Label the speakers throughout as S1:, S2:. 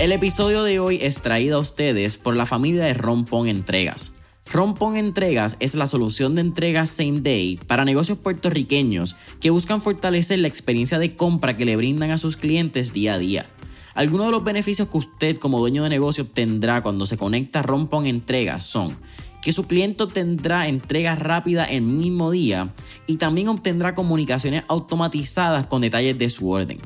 S1: El episodio de hoy es traído a ustedes por la familia de Rompón Entregas. Rompón Entregas es la solución de entregas same day para negocios puertorriqueños que buscan fortalecer la experiencia de compra que le brindan a sus clientes día a día. Algunos de los beneficios que usted como dueño de negocio obtendrá cuando se conecta a Rompón Entregas son que su cliente tendrá entrega rápida el mismo día y también obtendrá comunicaciones automatizadas con detalles de su orden.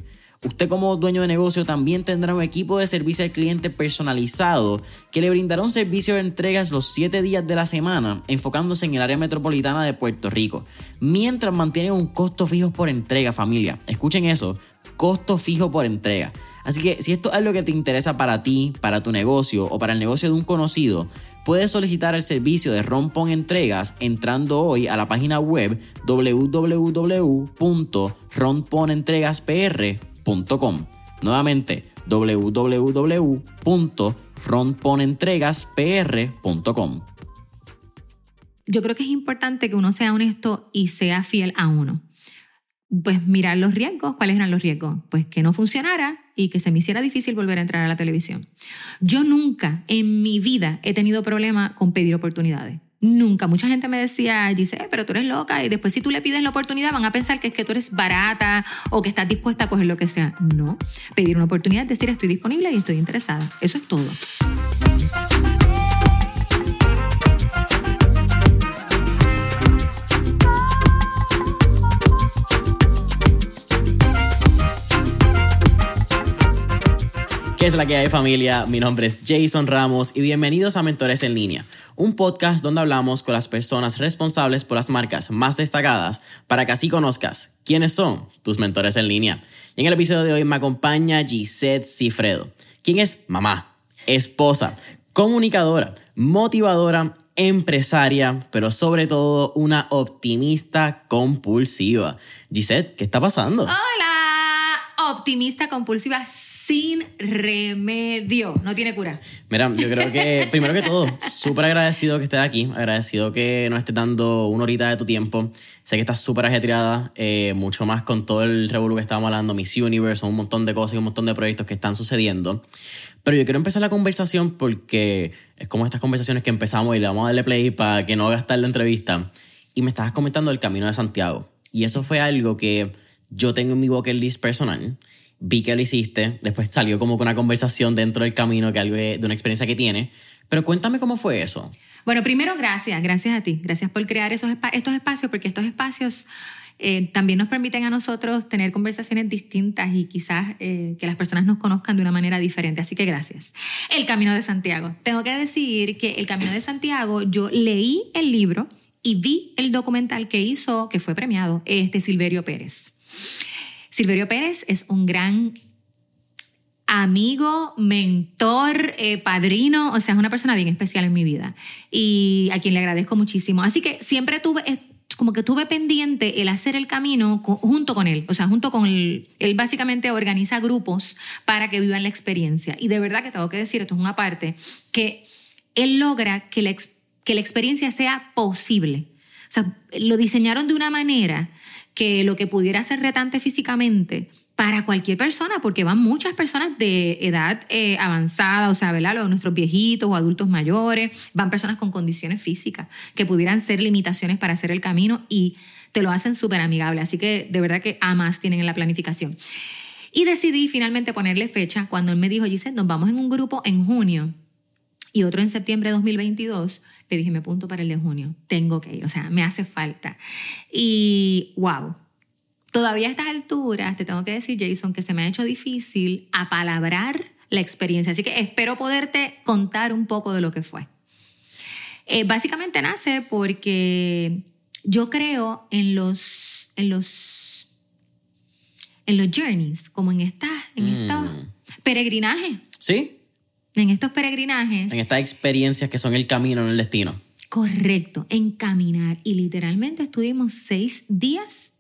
S1: Usted como dueño de negocio también tendrá un equipo de servicio al cliente personalizado que le brindará un servicio de entregas los 7 días de la semana, enfocándose en el área metropolitana de Puerto Rico, mientras mantiene un costo fijo por entrega, familia. Escuchen eso, costo fijo por entrega. Así que si esto es algo que te interesa para ti, para tu negocio o para el negocio de un conocido, puedes solicitar el servicio de Rompon Entregas entrando hoy a la página web Nuevamente, www.ronponentregaspr.com.
S2: Yo creo que es importante que uno sea honesto y sea fiel a uno. Pues mirar los riesgos. ¿Cuáles eran los riesgos? Pues que no funcionara y que se me hiciera difícil volver a entrar a la televisión. Yo nunca en mi vida he tenido problema con pedir oportunidades. Nunca. Mucha gente me decía, Giselle, pero tú eres loca. Y después, si tú le pides la oportunidad, van a pensar que es que tú eres barata o que estás dispuesta a coger lo que sea. No. Pedir una oportunidad es decir, estoy disponible y estoy interesada. Eso es todo.
S1: ¿Qué es la que hay familia? Mi nombre es Jason Ramos y bienvenidos a Mentores en línea, un podcast donde hablamos con las personas responsables por las marcas más destacadas para que así conozcas quiénes son tus mentores en línea. Y en el episodio de hoy me acompaña Gisette Cifredo, quien es mamá, esposa, comunicadora, motivadora, empresaria, pero sobre todo una optimista compulsiva. Gisette, ¿qué está pasando?
S2: Hola optimista compulsiva sin remedio. No tiene cura.
S1: Mira, yo creo que, primero que todo, súper agradecido que estés aquí, agradecido que nos estés dando una horita de tu tiempo. Sé que estás súper ajetreada, eh, mucho más con todo el revolú que estábamos hablando, Miss Universe, un montón de cosas y un montón de proyectos que están sucediendo. Pero yo quiero empezar la conversación porque es como estas conversaciones que empezamos y le vamos a darle play para que no gastar la entrevista. Y me estabas comentando el Camino de Santiago. Y eso fue algo que yo tengo en mi bucket list personal, vi que lo hiciste, después salió como con una conversación dentro del camino, que algo de, una experiencia que tiene, pero cuéntame cómo fue eso.
S2: Bueno, primero gracias, gracias a ti, gracias por crear esos estos espacios, porque estos espacios eh, también nos permiten a nosotros tener conversaciones distintas y quizás eh, que las personas nos conozcan de una manera diferente. Así que gracias. El Camino de Santiago. Tengo que decir que el Camino de Santiago, yo leí el libro y vi el documental que hizo, que fue premiado, este Silverio Pérez. Silverio Pérez es un gran amigo, mentor, eh, padrino, o sea, es una persona bien especial en mi vida y a quien le agradezco muchísimo. Así que siempre tuve, como que tuve pendiente el hacer el camino junto con él, o sea, junto con él. Él básicamente organiza grupos para que vivan la experiencia. Y de verdad que tengo que decir, esto es una parte, que él logra que la, que la experiencia sea posible. O sea, lo diseñaron de una manera que lo que pudiera ser retante físicamente para cualquier persona, porque van muchas personas de edad eh, avanzada, o sea, ¿verdad? Los, nuestros viejitos o adultos mayores, van personas con condiciones físicas que pudieran ser limitaciones para hacer el camino y te lo hacen súper amigable. Así que de verdad que amas tienen en la planificación. Y decidí finalmente ponerle fecha cuando él me dijo, Giselle, nos vamos en un grupo en junio y otro en septiembre de 2022 le dije, me apunto para el de junio, tengo que ir, o sea, me hace falta. Y wow, todavía a estas alturas, te tengo que decir, Jason, que se me ha hecho difícil apalabrar la experiencia, así que espero poderte contar un poco de lo que fue. Eh, básicamente nace porque yo creo en los, en los, en los journeys, como en esta, en esta mm. peregrinaje.
S1: Sí
S2: en estos peregrinajes.
S1: En estas experiencias que son el camino, no el destino.
S2: Correcto, en caminar. Y literalmente estuvimos seis días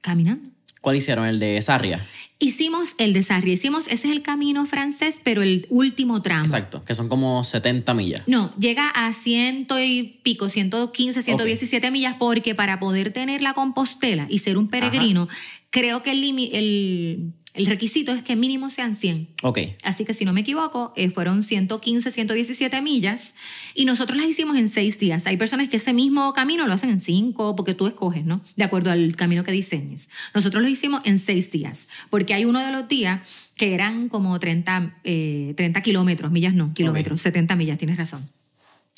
S2: caminando.
S1: ¿Cuál hicieron? ¿El de Sarria?
S2: Hicimos el de Sarria. Hicimos, ese es el camino francés, pero el último tramo.
S1: Exacto, que son como 70 millas.
S2: No, llega a ciento y pico, 115, 117 millas, porque para poder tener la compostela y ser un peregrino, creo que el, el el requisito es que mínimo sean 100.
S1: Ok.
S2: Así que si no me equivoco, eh, fueron 115, 117 millas y nosotros las hicimos en seis días. Hay personas que ese mismo camino lo hacen en cinco porque tú escoges, ¿no? De acuerdo al camino que diseñes. Nosotros lo hicimos en seis días porque hay uno de los días que eran como 30, eh, 30 kilómetros, millas no, kilómetros, 70 millas, tienes razón.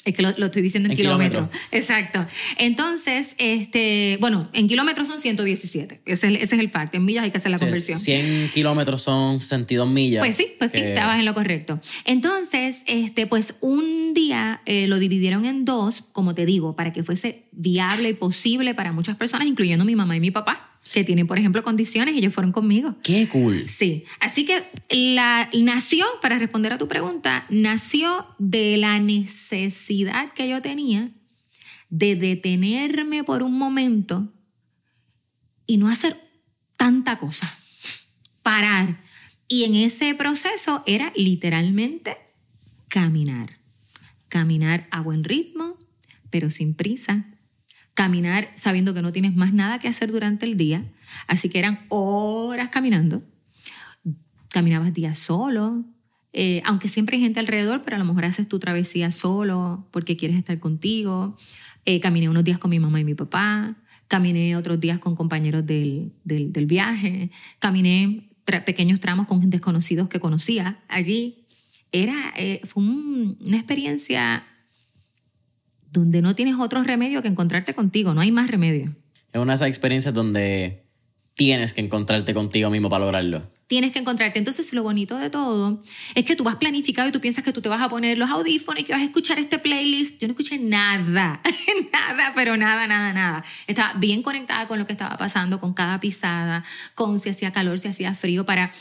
S2: Es que lo, lo estoy diciendo en,
S1: En
S2: kilómetros. Exacto. Entonces, este, bueno, en kilómetros son 117. Ese es, el- ese es el fact. En millas hay que hacer la
S1: Sí,
S2: conversión.
S1: 100 kilómetros son 62 millas.
S2: Pues sí, pues
S1: que-
S2: estabas en lo correcto. Entonces, este, pues un día eh, lo dividieron en dos, como te digo, para que fuese viable y posible para muchas personas, incluyendo mi mamá y mi papá, que tienen, por ejemplo, condiciones y ellos fueron conmigo.
S1: Qué cool.
S2: Sí, así que la nació, para responder a tu pregunta, nació de la necesidad que yo tenía de detenerme por un momento y no hacer tanta cosa. Parar. Y en ese proceso era literalmente caminar. Caminar a buen ritmo, pero sin prisa. Caminar sabiendo que no tienes más nada que hacer durante el día. Así que eran horas caminando. Caminabas días solo. eh, aunque siempre hay gente alrededor, pero a lo mejor haces tu travesía solo porque quieres estar contigo. Eh, caminé unos días con mi mamá y mi papá. Caminé otros días con compañeros del, del, viaje. Caminé tra- pequeños tramos con desconocidos que conocía allí. Era, eh, fue un- una experiencia donde no tienes otro remedio que encontrarte contigo, no hay más remedio.
S1: Es una de esas experiencias donde tienes que encontrarte contigo mismo para lograrlo.
S2: Tienes que encontrarte. Entonces, lo bonito de todo es que tú vas planificado y tú piensas que tú te vas a poner los audífonos y que vas a escuchar este playlist. Yo no escuché nada, nada, pero nada, nada, nada. Estaba bien conectada con lo que estaba pasando, con cada pisada, con si hacía calor, si hacía frío, para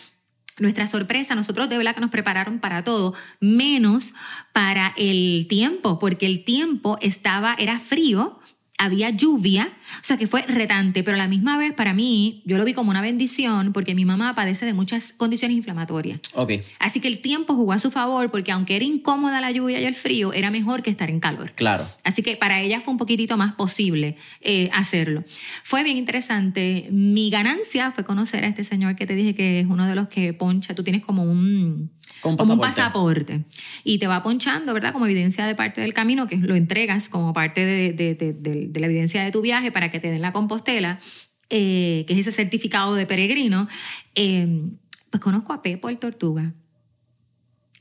S2: nuestra sorpresa, nosotros de verdad que nos prepararon para todo, menos para el tiempo, porque el tiempo estaba, era frío, había lluvia, o sea que fue retante, pero a la misma vez para mí yo lo vi como una bendición porque mi mamá padece de muchas condiciones inflamatorias.
S1: Ok.
S2: Así que el tiempo jugó a su favor porque aunque era incómoda la lluvia y el frío, era mejor que estar en calor.
S1: Claro.
S2: Así que para ella fue un poquitito más posible eh, hacerlo. Fue bien interesante. Mi ganancia fue conocer a este señor que te dije que es uno de los que poncha. Tú tienes como un,
S1: Como un pasaporte.
S2: Y te va ponchando, ¿verdad? Como evidencia de parte del camino, que lo entregas como parte de- de- de- de la evidencia de tu viaje para que te den la compostela, eh, que es ese certificado de peregrino. Eh, pues conozco a Pepo el Tortuga.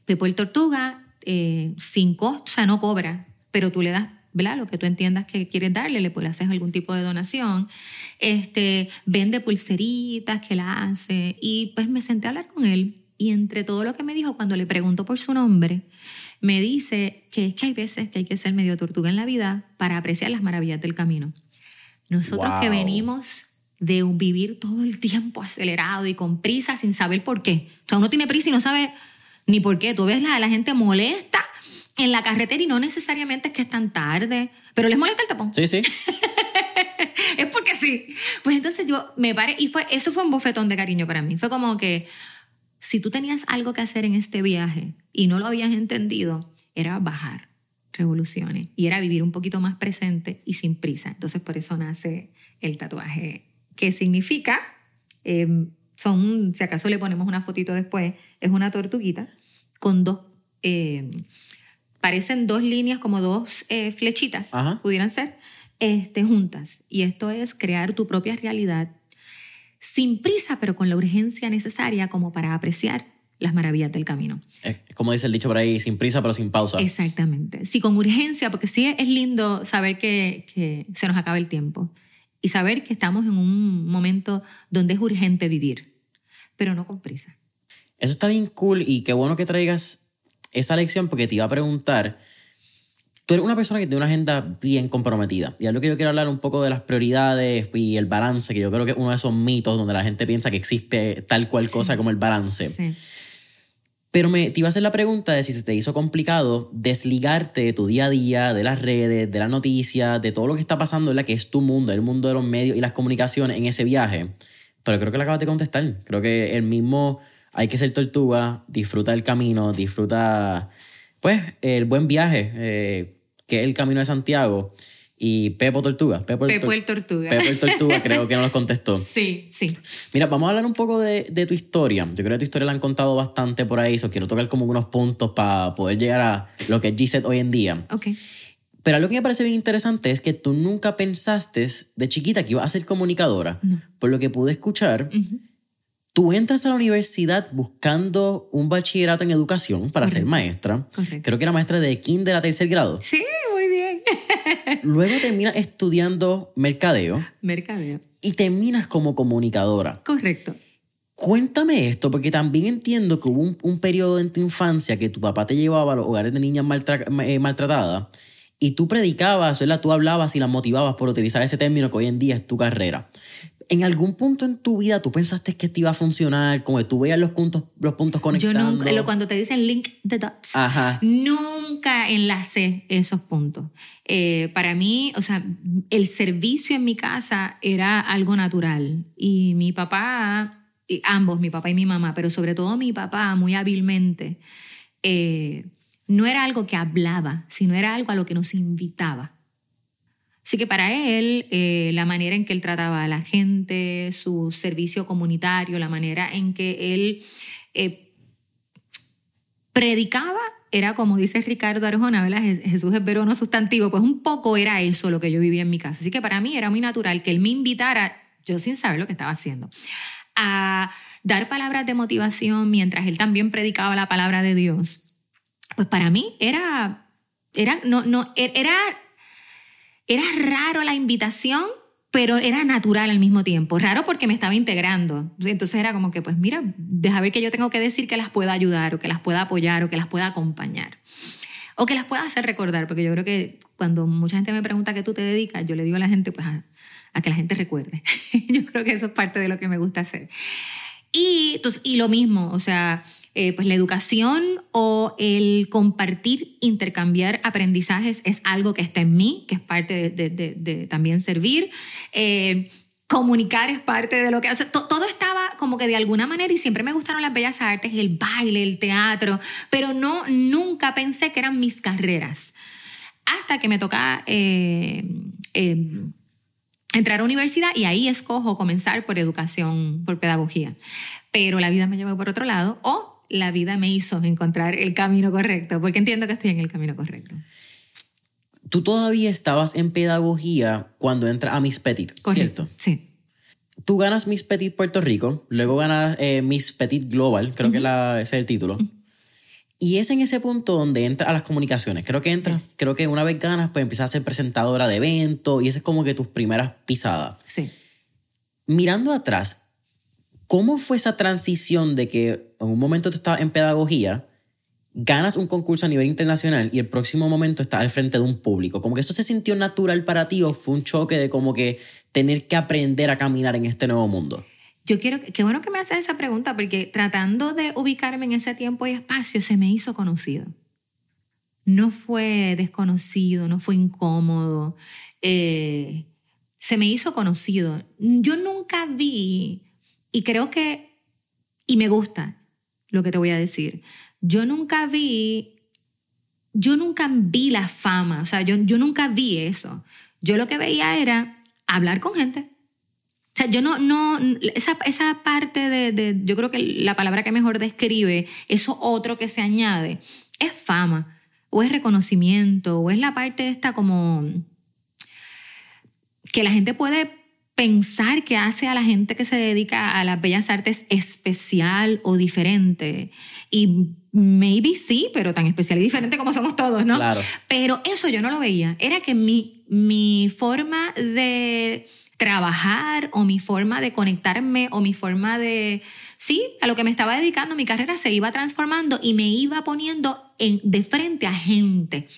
S2: Pepo el Tortuga, eh, sin costo, o no cobra, pero tú le das, ¿verdad? Lo que tú entiendas que quieres darle, le puedes hacer algún tipo de donación. Este, vende pulseritas que la hace. Y pues me senté a hablar con él. Y entre todo lo que me dijo, cuando le pregunto por su nombre, me dice que es que hay veces que hay que ser medio tortuga en la vida para apreciar las maravillas del camino. Nosotros que
S1: Wow.
S2: venimos de vivir todo el tiempo acelerado y con prisa sin saber por qué. O sea, uno tiene prisa y no sabe ni por qué. Tú ves la, la gente molesta en la carretera y no necesariamente es que es tan tarde, pero les molesta el tapón.
S1: Sí, sí.
S2: es porque sí. Pues entonces yo me paré y fue, eso fue un bofetón de cariño para mí. Fue como que si tú tenías algo que hacer en este viaje y no lo habías entendido, era bajar revoluciones y era vivir un poquito más presente y sin prisa. Entonces por eso nace el tatuaje, que significa, eh, son, si acaso le ponemos una fotito después, es una tortuguita con dos, eh, parecen dos líneas como dos eh, flechitas,
S1: Ajá.
S2: pudieran ser, este, juntas. Y esto es crear tu propia realidad sin prisa, pero con la urgencia necesaria como para apreciar las maravillas del camino.
S1: Es como dice el dicho por ahí, sin prisa pero sin pausa.
S2: Exactamente. Sí, con urgencia, porque sí es lindo saber que, que se nos acaba el tiempo y saber que estamos en un momento donde es urgente vivir, pero no con prisa.
S1: Eso está bien cool y qué bueno que traigas esa lección porque te iba a preguntar, tú eres una persona que tiene una agenda bien comprometida y algo que yo quiero hablar un poco de las prioridades y el balance, que yo creo que es uno de esos mitos donde la gente piensa que existe tal cual cosa como el balance.
S2: Sí.
S1: Pero me, te iba a hacer la pregunta de si se te hizo complicado desligarte de tu día a día, de las redes, de las noticias, de todo lo que está pasando, ¿verdad? que es tu mundo, el mundo de los medios y las comunicaciones en ese viaje. Pero creo que lo acabas de contestar. Creo que el mismo hay que ser tortuga, disfruta el camino, disfruta, pues, el buen viaje, eh, que es el camino de Santiago. Y Pepo Tortuga. Pepo,
S2: Pepo el Tortuga.
S1: Pepo el Tortuga creo que no los contestó.
S2: Sí, sí.
S1: Mira, vamos a hablar un poco de, de, tu historia. Yo creo que tu historia la han contado bastante por ahí, so quiero tocar como unos puntos para poder llegar a lo que es GZ hoy en día.
S2: Ok.
S1: Pero algo que me parece bien interesante es que tú nunca pensaste de chiquita que ibas a ser comunicadora. Por lo que pude escuchar, tú entras a la universidad buscando un bachillerato en educación para ser maestra.
S2: Correcto.
S1: Creo que era maestra de kinder a tercer grado.
S2: Sí.
S1: Luego terminas estudiando mercadeo
S2: Mercadeo.
S1: y terminas como comunicadora.
S2: Correcto.
S1: Cuéntame esto, porque también entiendo que hubo un, un periodo en tu infancia que tu papá te llevaba a los hogares de niñas maltra- eh, maltratadas y tú predicabas, ¿verdad? Tú hablabas y las motivabas por utilizar ese término que hoy en día es tu carrera. ¿En algún punto en tu vida tú pensaste que esto iba a funcionar? Como que tú veías los puntos, los puntos
S2: Yo
S1: conectando.
S2: nunca, cuando te dicen link the dots,
S1: Ajá.
S2: nunca enlacé esos puntos. Eh, para mí, o sea, el servicio en mi casa era algo natural. Y mi papá, y ambos, mi papá y mi mamá, pero sobre todo mi papá, muy hábilmente, eh, no era algo que hablaba, sino era algo a lo que nos invitaba. Así que para él, eh, la manera en que él trataba a la gente, su servicio comunitario, la manera en que él eh, predicaba, era como dice Ricardo Arjona, ¿verdad? Je- Jesús es verbo no sustantivo, pues un poco era eso lo que yo vivía en mi casa. Así que para mí era muy natural que él me invitara, yo sin saber lo que estaba haciendo, a dar palabras de motivación mientras él también predicaba la palabra de Dios. Pues para mí era, era, no, no, e- era era raro la invitación, pero era natural al mismo tiempo. Raro porque me estaba integrando. Entonces era como que, pues mira, deja ver que yo tengo que decir que las pueda ayudar o que las pueda apoyar o que las pueda acompañar. O que las pueda hacer recordar, porque yo creo que cuando mucha gente me pregunta qué tú te dedicas, yo le digo a la gente, pues a, a que la gente recuerde. yo creo que eso es parte de lo que me gusta hacer. Y, entonces, y lo mismo, o sea, eh, pues la educación o el compartir, intercambiar aprendizajes es algo que está en mí, que es parte de, también servir. Eh, comunicar es parte de lo que hace. To- todo estaba como que de alguna manera y siempre me gustaron las bellas artes, el baile, el teatro, pero no, nunca pensé que eran mis carreras. Hasta que me toca... eh, eh, entrar a universidad y ahí escojo comenzar por educación, por pedagogía. Pero la vida me llevó por otro lado o la vida me hizo encontrar el camino correcto, porque entiendo que estoy en el camino correcto.
S1: Tú todavía estabas en pedagogía cuando entras a Miss Petit,
S2: Correcto.
S1: ¿cierto?
S2: Sí.
S1: Tú ganas Miss Petit Puerto Rico, luego ganas eh, Miss Petit Global, creo que la- ese es el título. Y es en ese punto donde entras a las comunicaciones. Creo que entras, creo que una vez ganas, pues empiezas a ser presentadora de eventos y esa es como que tus primeras pisadas.
S2: Sí.
S1: Mirando atrás, ¿cómo fue esa transición de que en un momento tú estabas en pedagogía, ganas un concurso a nivel internacional y el próximo momento estás al frente de un público? ¿Como que eso se sintió natural para ti o fue un choque de como que tener que aprender a caminar en este nuevo mundo?
S2: Yo quiero, qué bueno que me haces esa pregunta, porque tratando de ubicarme en ese tiempo y espacio, se me hizo conocido. No fue desconocido, no fue incómodo, eh, se me hizo conocido. Yo nunca vi, y creo que, y me gusta lo que te voy a decir, yo nunca vi, yo nunca vi la fama, o sea, yo, yo nunca vi eso. Yo lo que veía era hablar con gente. O sea, yo no, no, esa, esa parte de, de, yo creo que la palabra que mejor describe eso otro que se añade es fama, o es reconocimiento, o es la parte esta como que la gente puede pensar que hace a la gente que se dedica a las bellas artes especial o diferente. Y maybe sí, pero tan especial y diferente como somos todos, ¿no?
S1: Claro.
S2: Pero eso yo no lo veía. Era que mi, mi forma de trabajar o mi forma de conectarme o mi forma de, sí, a lo que me estaba dedicando, mi carrera se iba transformando y me iba poniendo en, de frente a gente.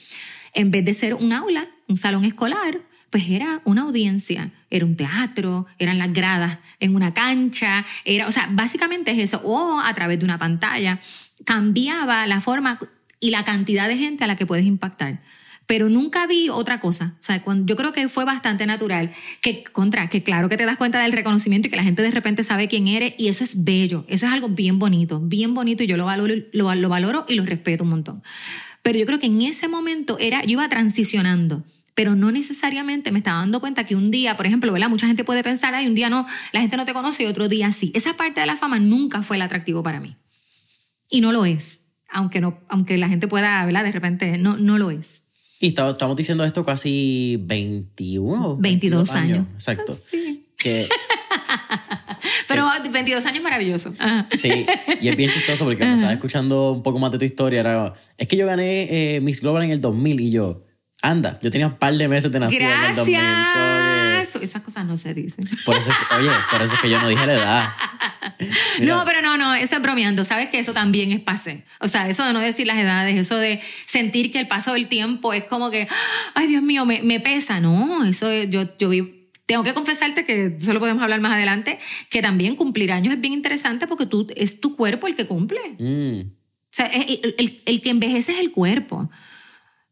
S2: En vez de ser un aula, un salón escolar, pues era una audiencia, era un teatro, eran las gradas en una cancha, era, o sea, básicamente es eso, o a través de una pantalla, cambiaba la forma y la cantidad de gente a la que puedes impactar. Pero nunca vi otra cosa. O sea, cuando, yo creo que fue bastante natural. Que, contra, que claro que te das cuenta del reconocimiento y que la gente de repente sabe quién eres. Y eso es bello. Eso es algo bien bonito. Bien bonito. Y yo lo valoro, lo, lo valoro y lo respeto un montón. Pero yo creo que en ese momento era, yo iba transicionando pero no necesariamente me estaba dando cuenta que un día, por ejemplo, ¿verdad? Mucha gente puede pensar, ay, un día no, la gente no te conoce y otro día sí. Esa parte de la fama nunca fue el atractivo para mí. Y no lo es, aunque, no, aunque la gente pueda, ¿verdad? De repente, no, no lo es.
S1: Y estamos diciendo esto casi 21.
S2: 22 años.
S1: Exacto.
S2: Sí.
S1: Que,
S2: Pero 22 años maravilloso. Ajá.
S1: sí, y es bien chistoso porque cuando estaba escuchando un poco más de tu historia, era, es que yo gané eh, Miss Global en el 2000 y yo, anda, yo tenía un par de meses de nacido en el 2000. como que-
S2: Gracias. Esas cosas no se dicen.
S1: Por eso, oye, por eso es que yo no dije la edad. Mira,
S2: No, pero no, no, eso es bromeando. Sabes que eso también es pase. O sea, eso de no decir las edades, eso de sentir que el paso del tiempo es como que, ay Dios mío, me, me pesa. No, eso es- yo, yo vi. Tengo que confesarte que solo podemos hablar más adelante, que también cumplir años es bien interesante porque tú, es tu cuerpo el que cumple.
S1: mm,
S2: O sea, el, el- el que envejece es el cuerpo.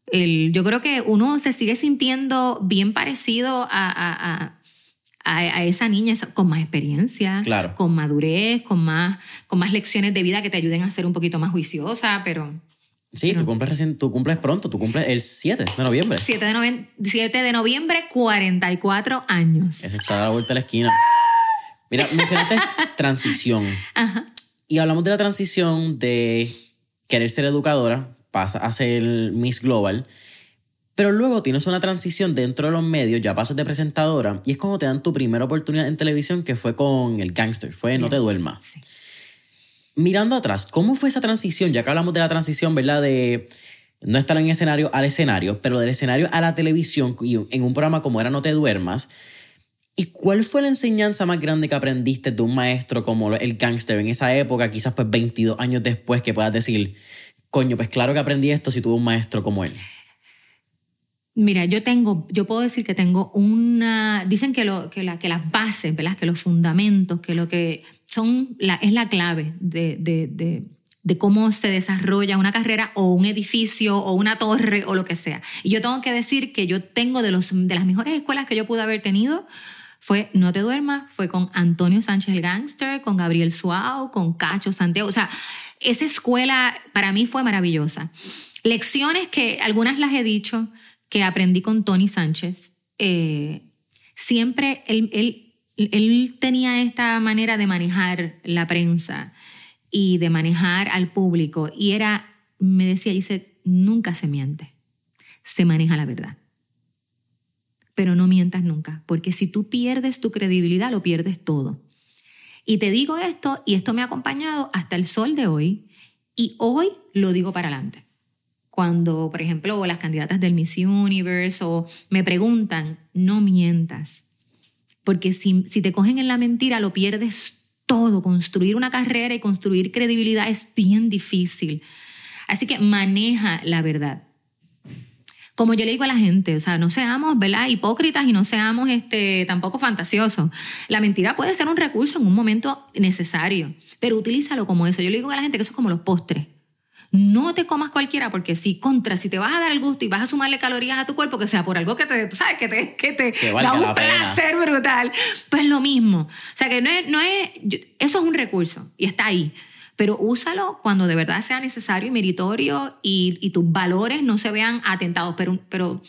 S2: El- yo creo que uno se sigue sintiendo bien parecido a, a- a- a- esa niña con más experiencia,
S1: Claro.
S2: con madurez, con más, con más lecciones de vida que te ayuden a ser un poquito más juiciosa, pero
S1: sí, tú cumples, recién, tú cumples pronto, tú cumples el 7 de noviembre.
S2: 7 de, noven- 7 de noviembre, 44 años.
S1: Ese está a la vuelta de la esquina. Mira, mencionaste transición.
S2: Ajá.
S1: Y hablamos de la transición de querer ser educadora, pasa a ser Miss Global, pero luego tienes una transición dentro de los medios, ya pasas de presentadora, y es cuando te dan tu primera oportunidad en televisión, que fue con el gangster, fue No te duermas.
S2: Sí.
S1: Mirando atrás, ¿cómo fue esa transición? Ya que hablamos de la transición, ¿verdad? De no estar en escenario al escenario, pero del escenario a la televisión y en un programa como era No te duermas. ¿Y cuál fue la enseñanza más grande que aprendiste de un maestro como el gangster en esa época, quizás pues 22 años después, que puedas decir, coño, pues claro que aprendí esto si tuve un maestro como él?
S2: Mira, yo tengo, yo puedo decir que tengo una, dicen que, lo, que, la, que las bases, ¿verdad? que los fundamentos, que lo que son, es la clave de cómo se desarrolla una carrera o un edificio o una torre o lo que sea. Y yo tengo que decir que yo tengo de, los, de las mejores escuelas que yo pude haber tenido, fue No te duermas, fue con Antonio Sánchez el Gangster, con Gabriel Suau, con Cacho Santiago. O sea, esa escuela para mí fue maravillosa. Lecciones que algunas las he dicho, que aprendí con Tony Sánchez. Eh, siempre él, él, él tenía esta manera de manejar la prensa y de manejar al público. Y era, me decía, dice, nunca se miente, se maneja la verdad pero no mientas nunca, porque si tú pierdes tu credibilidad, lo pierdes todo. Y te digo esto, y esto me ha acompañado hasta el sol de hoy, y hoy lo digo para adelante. Cuando, por ejemplo, las candidatas del Miss Universe me preguntan, no mientas, porque si, si te cogen en la mentira, lo pierdes todo. Construir una carrera y construir credibilidad es bien difícil. Así que maneja la verdad como yo le digo a la gente, o sea, no seamos, ¿verdad? Hipócritas y no seamos este, tampoco fantasiosos. La mentira puede ser un recurso en un momento necesario, pero utilízalo como eso. Yo le digo a la gente que eso es como los postres. No te comas cualquiera porque si contra, si te vas a dar el gusto y vas a sumarle calorías a tu cuerpo, que sea por algo que te, tú sabes, que te, que te
S1: Que
S2: da un
S1: pena.
S2: placer brutal, pues lo mismo. O sea, que no es, no es, eso es un recurso y está ahí pero úsalo cuando de verdad sea necesario y meritorio y, tus valores no se vean atentados, pero,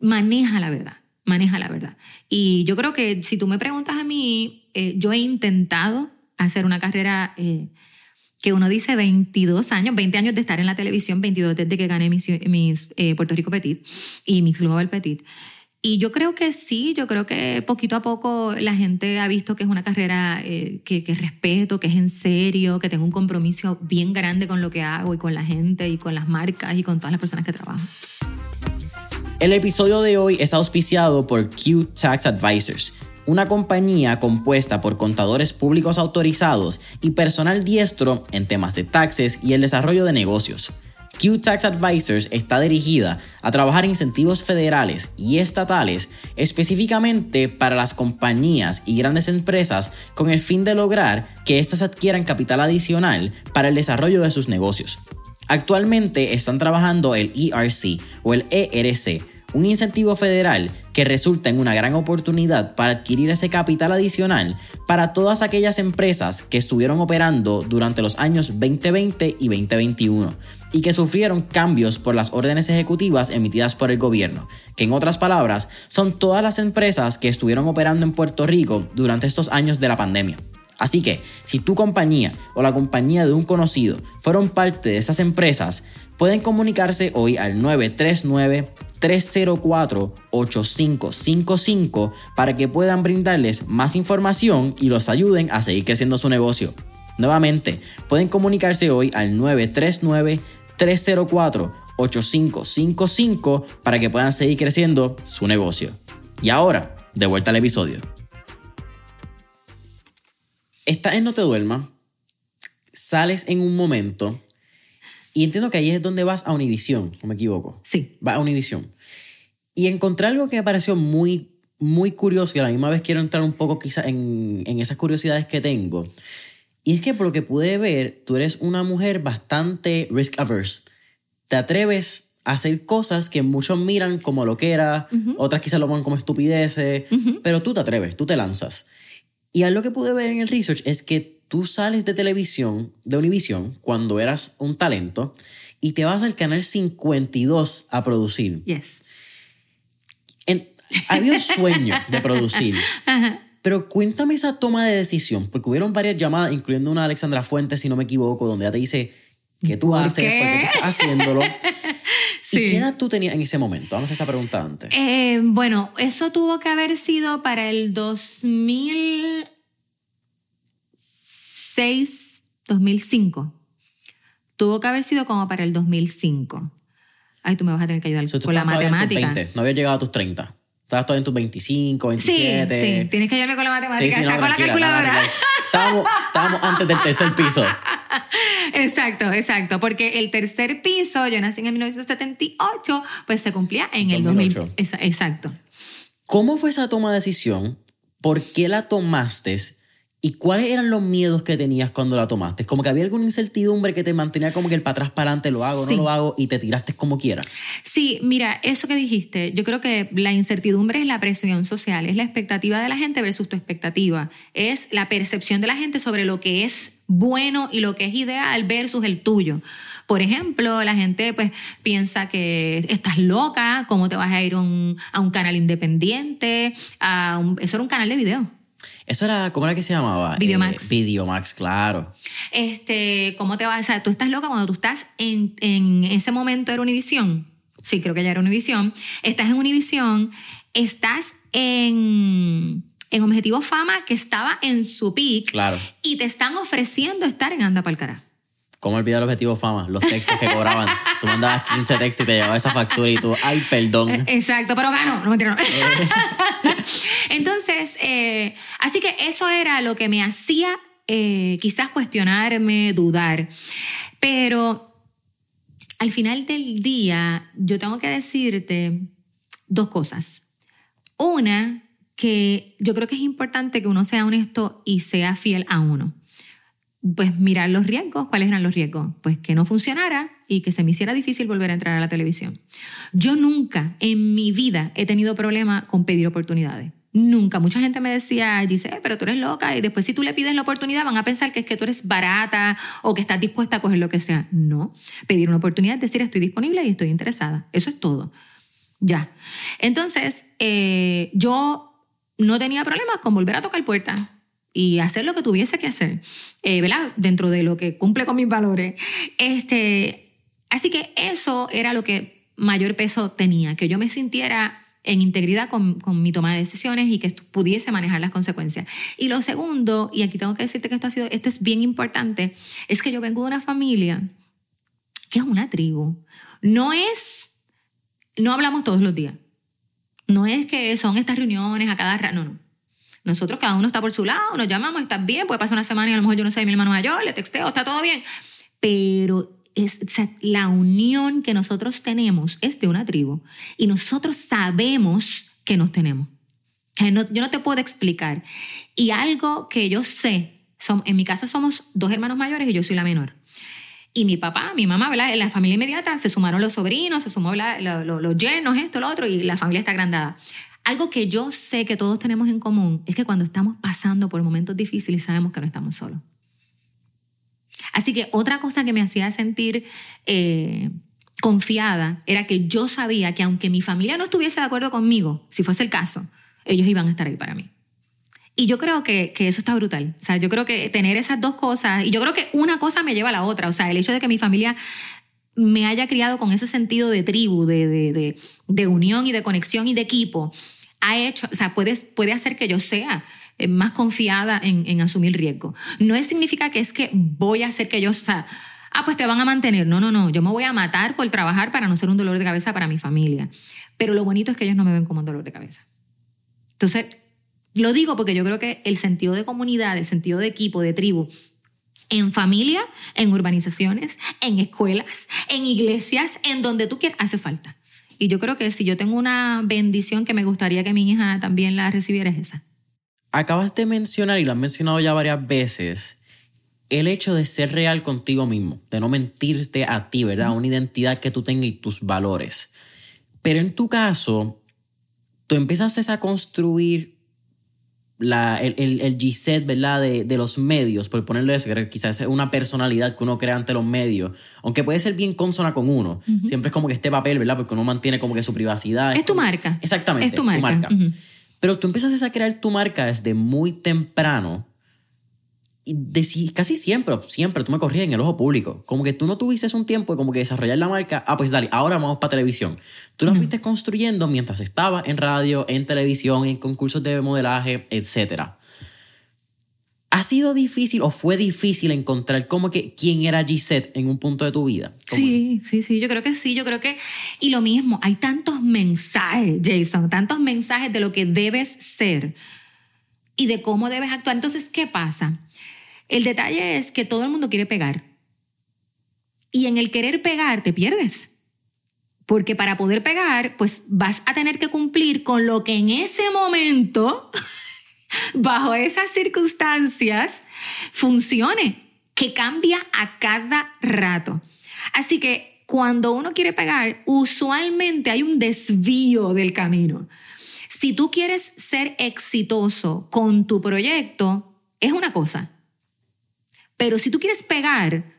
S2: maneja la verdad, maneja la verdad. Y yo creo que si tú me preguntas a mí, eh, yo he intentado hacer una carrera eh, que uno dice 22 años, 20 años de estar en la televisión, 22 desde que gané mis, eh, Puerto Rico Petit y Mix Global Petit. Y yo creo que sí, yo creo que poquito a poco la gente ha visto que es una carrera eh, que, que respeto, que es en serio, que tengo un compromiso bien grande con lo que hago y con la gente y con las marcas y con todas las personas que trabajo.
S1: El episodio de hoy es auspiciado por Q Tax Advisors, una compañía compuesta por contadores públicos autorizados y personal diestro en temas de taxes y el desarrollo de negocios. Q Tax Advisors está dirigida a trabajar incentivos federales y estatales específicamente para las compañías y grandes empresas con el fin de lograr que éstas adquieran capital adicional para el desarrollo de sus negocios. Actualmente están trabajando el ERC o el ERC, un incentivo federal que resulta en una gran oportunidad para adquirir ese capital adicional para todas aquellas empresas que estuvieron operando durante los años 2020 y 2021 y que sufrieron cambios por las órdenes ejecutivas emitidas por el gobierno, que en otras palabras son todas las empresas que estuvieron operando en Puerto Rico durante estos años de la pandemia. Así que, si tu compañía o la compañía de un conocido fueron parte de esas empresas, pueden comunicarse hoy al 939-304-8555 para que puedan brindarles más información y los ayuden a seguir creciendo su negocio. Nuevamente, pueden comunicarse hoy al 939-304-8555 para que puedan seguir creciendo su negocio. Y ahora, de vuelta al episodio. Estás en No Te Duermas, sales en un momento y entiendo que ahí es donde vas a Univision, no me equivoco.
S2: Sí.
S1: Vas a Univision. Y encontré algo que me pareció muy, muy curioso y a la misma vez quiero entrar un poco quizás en, en esas curiosidades que tengo. Y es que por lo que pude ver, tú eres una mujer bastante risk averse. Te atreves a hacer cosas que muchos miran como lo que era, otras quizás lo ponen como estupideces, pero tú te atreves, tú te lanzas. Y algo que pude ver en el research es que tú sales de televisión, de Univision, cuando eras un talento, y te vas al canal 52 a producir.
S2: Yes.
S1: En- había un sueño de producir. Pero cuéntame esa toma de decisión, porque hubieron varias llamadas, incluyendo una de Alexandra Fuentes, si no me equivoco, donde ella te dice qué tú
S2: ¿Por
S1: haces,
S2: qué?
S1: por qué tú estás haciéndolo.
S2: Sí.
S1: ¿Y qué edad tú tenías en ese momento? Vamos a esa pregunta antes.
S2: Eh, bueno, eso tuvo que haber sido para el 2006, 2005. Tuvo que haber sido como para el 2005. Ay, tú me vas a tener que ayudar
S1: O sea,
S2: con la matemática.
S1: 20, no habías llegado a tus 30. Estabas todavía en tus 25,
S2: Sí,
S1: 27.
S2: sí, tienes que ayudarme con la matemática.
S1: Sí, sí, no,
S2: Saco la calculadora.
S1: relax. Estábamos, estábamos antes del tercer piso.
S2: Exacto, exacto, porque el tercer piso, yo nací en 1978, pues se cumplía en el
S1: 2008.
S2: 2000. Esa- Exacto.
S1: ¿Cómo fue esa toma de decisión? ¿Por qué la tomaste? ¿Y cuáles eran los miedos que tenías cuando la tomaste? Como que había alguna incertidumbre que te mantenía como que el para atrás, para adelante, lo hago,
S2: Sí.
S1: no lo hago, y te tiraste como quiera.
S2: Sí, mira, eso que dijiste, yo creo que la incertidumbre es la presión social, es la expectativa de la gente versus tu expectativa, es la percepción de la gente sobre lo que es bueno y lo que es ideal versus el tuyo. Por ejemplo, la gente pues piensa que estás loca, cómo te vas a ir a un, a un canal independiente, a un- eso era un canal de video.
S1: Eso era, ¿cómo era que se llamaba?
S2: Videomax.
S1: Eh, Videomax, claro.
S2: Este, ¿cómo te vas? O sea, tú estás loca cuando tú estás en, en ese momento era Univisión. Sí, creo que ya era Univisión. Estás en Univisión, estás en, en Objetivo Fama, que estaba en su peak,
S1: Claro.
S2: y te están ofreciendo estar en Anda Pa'l Cara.
S1: ¿Cómo olvidar el objetivo fama? Los textos que cobraban. tú mandabas 15 textos y te llevaba esa factura y tú, ay, perdón.
S2: Exacto, pero gano, no mentira, no. Entonces, eh, así que eso era lo que me hacía eh, quizás cuestionarme, dudar. Pero al final del día, yo tengo que decirte dos cosas. Una, que yo creo que es importante que uno sea honesto y sea fiel a uno. Pues mirar los riesgos. ¿Cuáles eran los riesgos? Pues que no funcionara y que se me hiciera difícil volver a entrar a la televisión. Yo nunca en mi vida he tenido problema con pedir oportunidades. Nunca. Mucha gente me decía, "Eh, pero tú eres loca y después si tú le pides la oportunidad van a pensar que es que tú eres barata o que estás dispuesta a coger lo que sea. No. Pedir una oportunidad es decir, estoy disponible y estoy interesada. Eso es todo. Ya. Entonces, eh, yo no tenía problemas con volver a tocar puertas y hacer lo que tuviese que hacer, eh, ¿verdad? Dentro de lo que cumple con mis valores. Este, así que eso era lo que mayor peso tenía, que yo me sintiera en integridad con, con mi toma de decisiones y que pudiese manejar las consecuencias. Y lo segundo, y aquí tengo que decirte que esto, ha sido, esto es bien importante, es que yo vengo de una familia que es una tribu. No es, no hablamos todos los días. No es que son estas reuniones a cada rato, no, no. Nosotros cada uno está por su lado, nos llamamos, estás bien, puede pasar una semana y a lo mejor yo no sé de mi hermano mayor, le texteo, está todo bien. Pero es, o la unión que nosotros tenemos es de una tribu y nosotros sabemos que nos tenemos. No- yo no te puedo explicar. Y algo que yo sé, son, en mi casa somos dos hermanos mayores y yo soy la menor. Y mi papá, mi mamá, ¿verdad? En la familia inmediata se sumaron los sobrinos, se sumó los yernos, esto, lo otro, y la familia está agrandada. Algo que yo sé que todos tenemos en común es que cuando estamos pasando por momentos difíciles sabemos que no estamos solos. Así que otra cosa que me hacía sentir eh, confiada era que yo sabía que aunque mi familia no estuviese de acuerdo conmigo, si fuese el caso, ellos iban a estar ahí para mí. Y yo creo que, que, eso está brutal. O sea, yo creo que tener esas dos cosas, y yo creo que una cosa me lleva a la otra. O sea, el hecho de que mi familia me haya criado con ese sentido de tribu, de, de, de, unión y de conexión y de equipo, ha hecho, o sea, puede, puede hacer que yo sea más confiada en, en asumir riesgo. No significa que es que voy a hacer que yo, o sea, ah, pues te van a mantener. No, no, no, yo me voy a matar por trabajar para no ser un dolor de cabeza para mi familia. Pero lo bonito es que ellos no me ven como un dolor de cabeza. Entonces, lo digo porque yo creo que el sentido de comunidad, el sentido de equipo, de tribu, en familia, en urbanizaciones, en escuelas, en iglesias, en donde tú quieras, hace falta. Y yo creo que si yo tengo una bendición que me gustaría que mi hija también la recibiera es esa.
S1: Acabas de mencionar, y lo has mencionado ya varias veces, el hecho de ser real contigo mismo, de no mentirte a ti, ¿verdad? Una identidad que tú tengas y tus valores. Pero en tu caso, tú empiezas a construir la, el, el, el G-set, ¿verdad? De, de, los medios, por ponerlo eso, que quizás es una personalidad que uno crea ante los medios, aunque puede ser bien consona con uno. Siempre es como que este papel, ¿verdad? Porque uno mantiene como que su privacidad.
S2: Es, tu marca.
S1: Exactamente.
S2: Es tu marca.
S1: Pero tú empiezas a crear tu marca desde muy temprano y casi siempre, siempre tú me corrías en el ojo público. Como que tú no tuviste un tiempo de como que desarrollar la marca. Ah, pues dale, ahora vamos para televisión. Tú la fuiste construyendo mientras estaba en radio, en televisión, en concursos de modelaje, etc. ¿Ha sido difícil o fue difícil encontrar como que quién era Gisette en un punto de tu vida?
S2: Sí, sí, sí, yo creo que sí, yo creo que... Y lo mismo, hay tantos mensajes, Jason, tantos mensajes de lo que debes ser y de cómo debes actuar. Entonces, ¿qué pasa? El detalle es que todo el mundo quiere pegar. Y en el querer pegar te pierdes. Porque para poder pegar, pues vas a tener que cumplir con lo que en ese momento, bajo esas circunstancias, funcione, que cambia a cada rato. Así que cuando uno quiere pegar, usualmente hay un desvío del camino. Si tú quieres ser exitoso con tu proyecto, es una cosa. Pero si tú quieres pegar,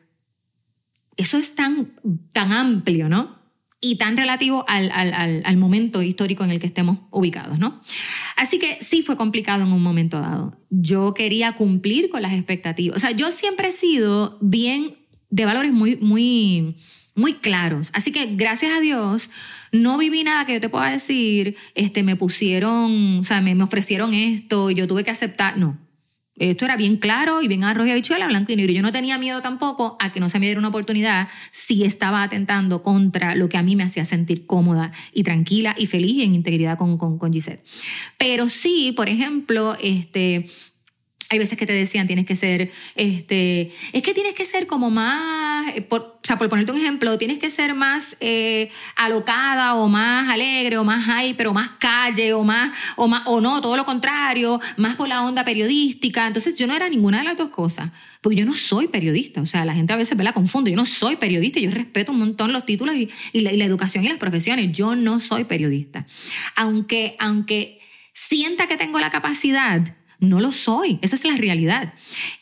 S2: eso es tan, tan amplio, ¿no? Y tan relativo al, al, al, momento histórico en el que estemos ubicados, ¿no? Así que sí fue complicado en un momento dado. Yo quería cumplir con las expectativas. O sea, yo siempre he sido bien de valores muy, muy, muy claros. Así que gracias a Dios no viví nada que yo te pueda decir, este, me pusieron, o sea, me, me ofrecieron esto y yo tuve que aceptar. No, esto era bien claro y bien arroz y habichuela, blanco y negro. Yo no tenía miedo tampoco a que no se me diera una oportunidad si estaba atentando contra lo que a mí me hacía sentir cómoda y tranquila y feliz y en integridad con, con, con Gisette. Pero sí, por ejemplo, este, hay veces que te decían tienes que ser, este, es que tienes que ser como más, eh, por, o sea, por ponerte un ejemplo, tienes que ser más eh, alocada o más alegre o más hyper o más calle o más, o más, o no, todo lo contrario, más por la onda periodística. Entonces yo no era ninguna de las dos cosas, porque yo no soy periodista. O sea, la gente a veces me la confunde. Yo no soy periodista, yo respeto un montón los títulos y, la, y la educación y las profesiones. Yo no soy periodista. Aunque, aunque sienta que tengo la capacidad, no lo soy, esa es la realidad.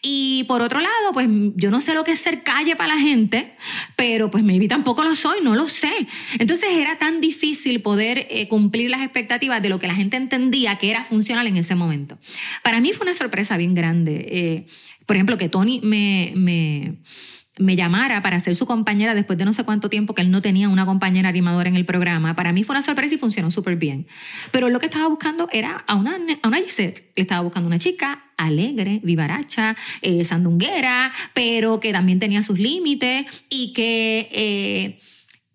S2: Y por otro lado, pues yo no sé lo que es ser calle para la gente, pero pues maybe tampoco lo soy, no lo sé. Entonces era tan difícil poder eh, cumplir las expectativas de lo que la gente entendía que era funcional en ese momento. Para mí fue una sorpresa bien grande. Eh, por ejemplo, que Tony me, me me llamara para ser su compañera después de no sé cuánto tiempo que él no tenía una compañera animadora en el programa, para mí fue una sorpresa y funcionó súper bien. Pero lo que estaba buscando era a una, a una Gisette, estaba buscando una chica alegre, vivaracha, eh, sandunguera, pero que también tenía sus límites y que eh,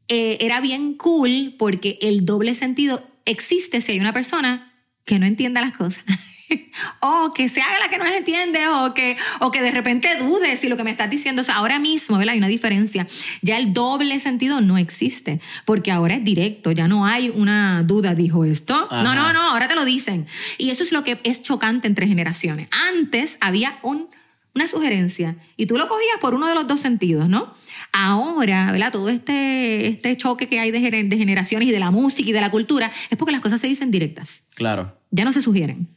S2: eh, era bien cool porque el doble sentido existe si hay una persona que no entienda las cosas. o que se haga la que no se entiende, o que, o que de repente dude si lo que me estás diciendo, o sea, ahora mismo, ¿verdad? Hay una diferencia. Ya el doble sentido no existe, porque ahora es directo, ya no hay una duda, dijo esto. No, no, no, ahora te lo dicen. Y eso es lo que es chocante entre generaciones. Antes había un una sugerencia. Y tú lo cogías por uno de los dos sentidos, ¿no? Ahora, ¿verdad? Todo este, este choque que hay de, gener- de generaciones y de la música y de la cultura es porque las cosas se dicen directas.
S1: Claro.
S2: Ya no se sugieren.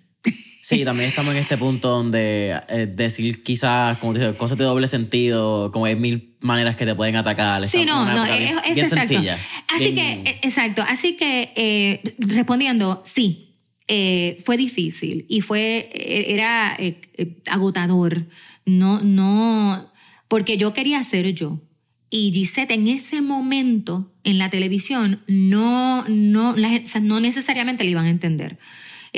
S1: Sí, también estamos en este punto donde eh, decir quizás, como te digo, cosas de doble sentido, como hay mil maneras que te pueden atacar.
S2: Sí, no, no, es,
S1: bien-
S2: es
S1: bien
S2: exacto.
S1: sencilla.
S2: Así
S1: Bien-
S2: que, eh, exacto, así que eh, respondiendo, sí, eh, fue difícil y fue, eh, era eh, agotador, no, no, porque yo quería ser yo. Y Gisette en ese momento en la televisión no, no, la o sea, no necesariamente le iban a entender.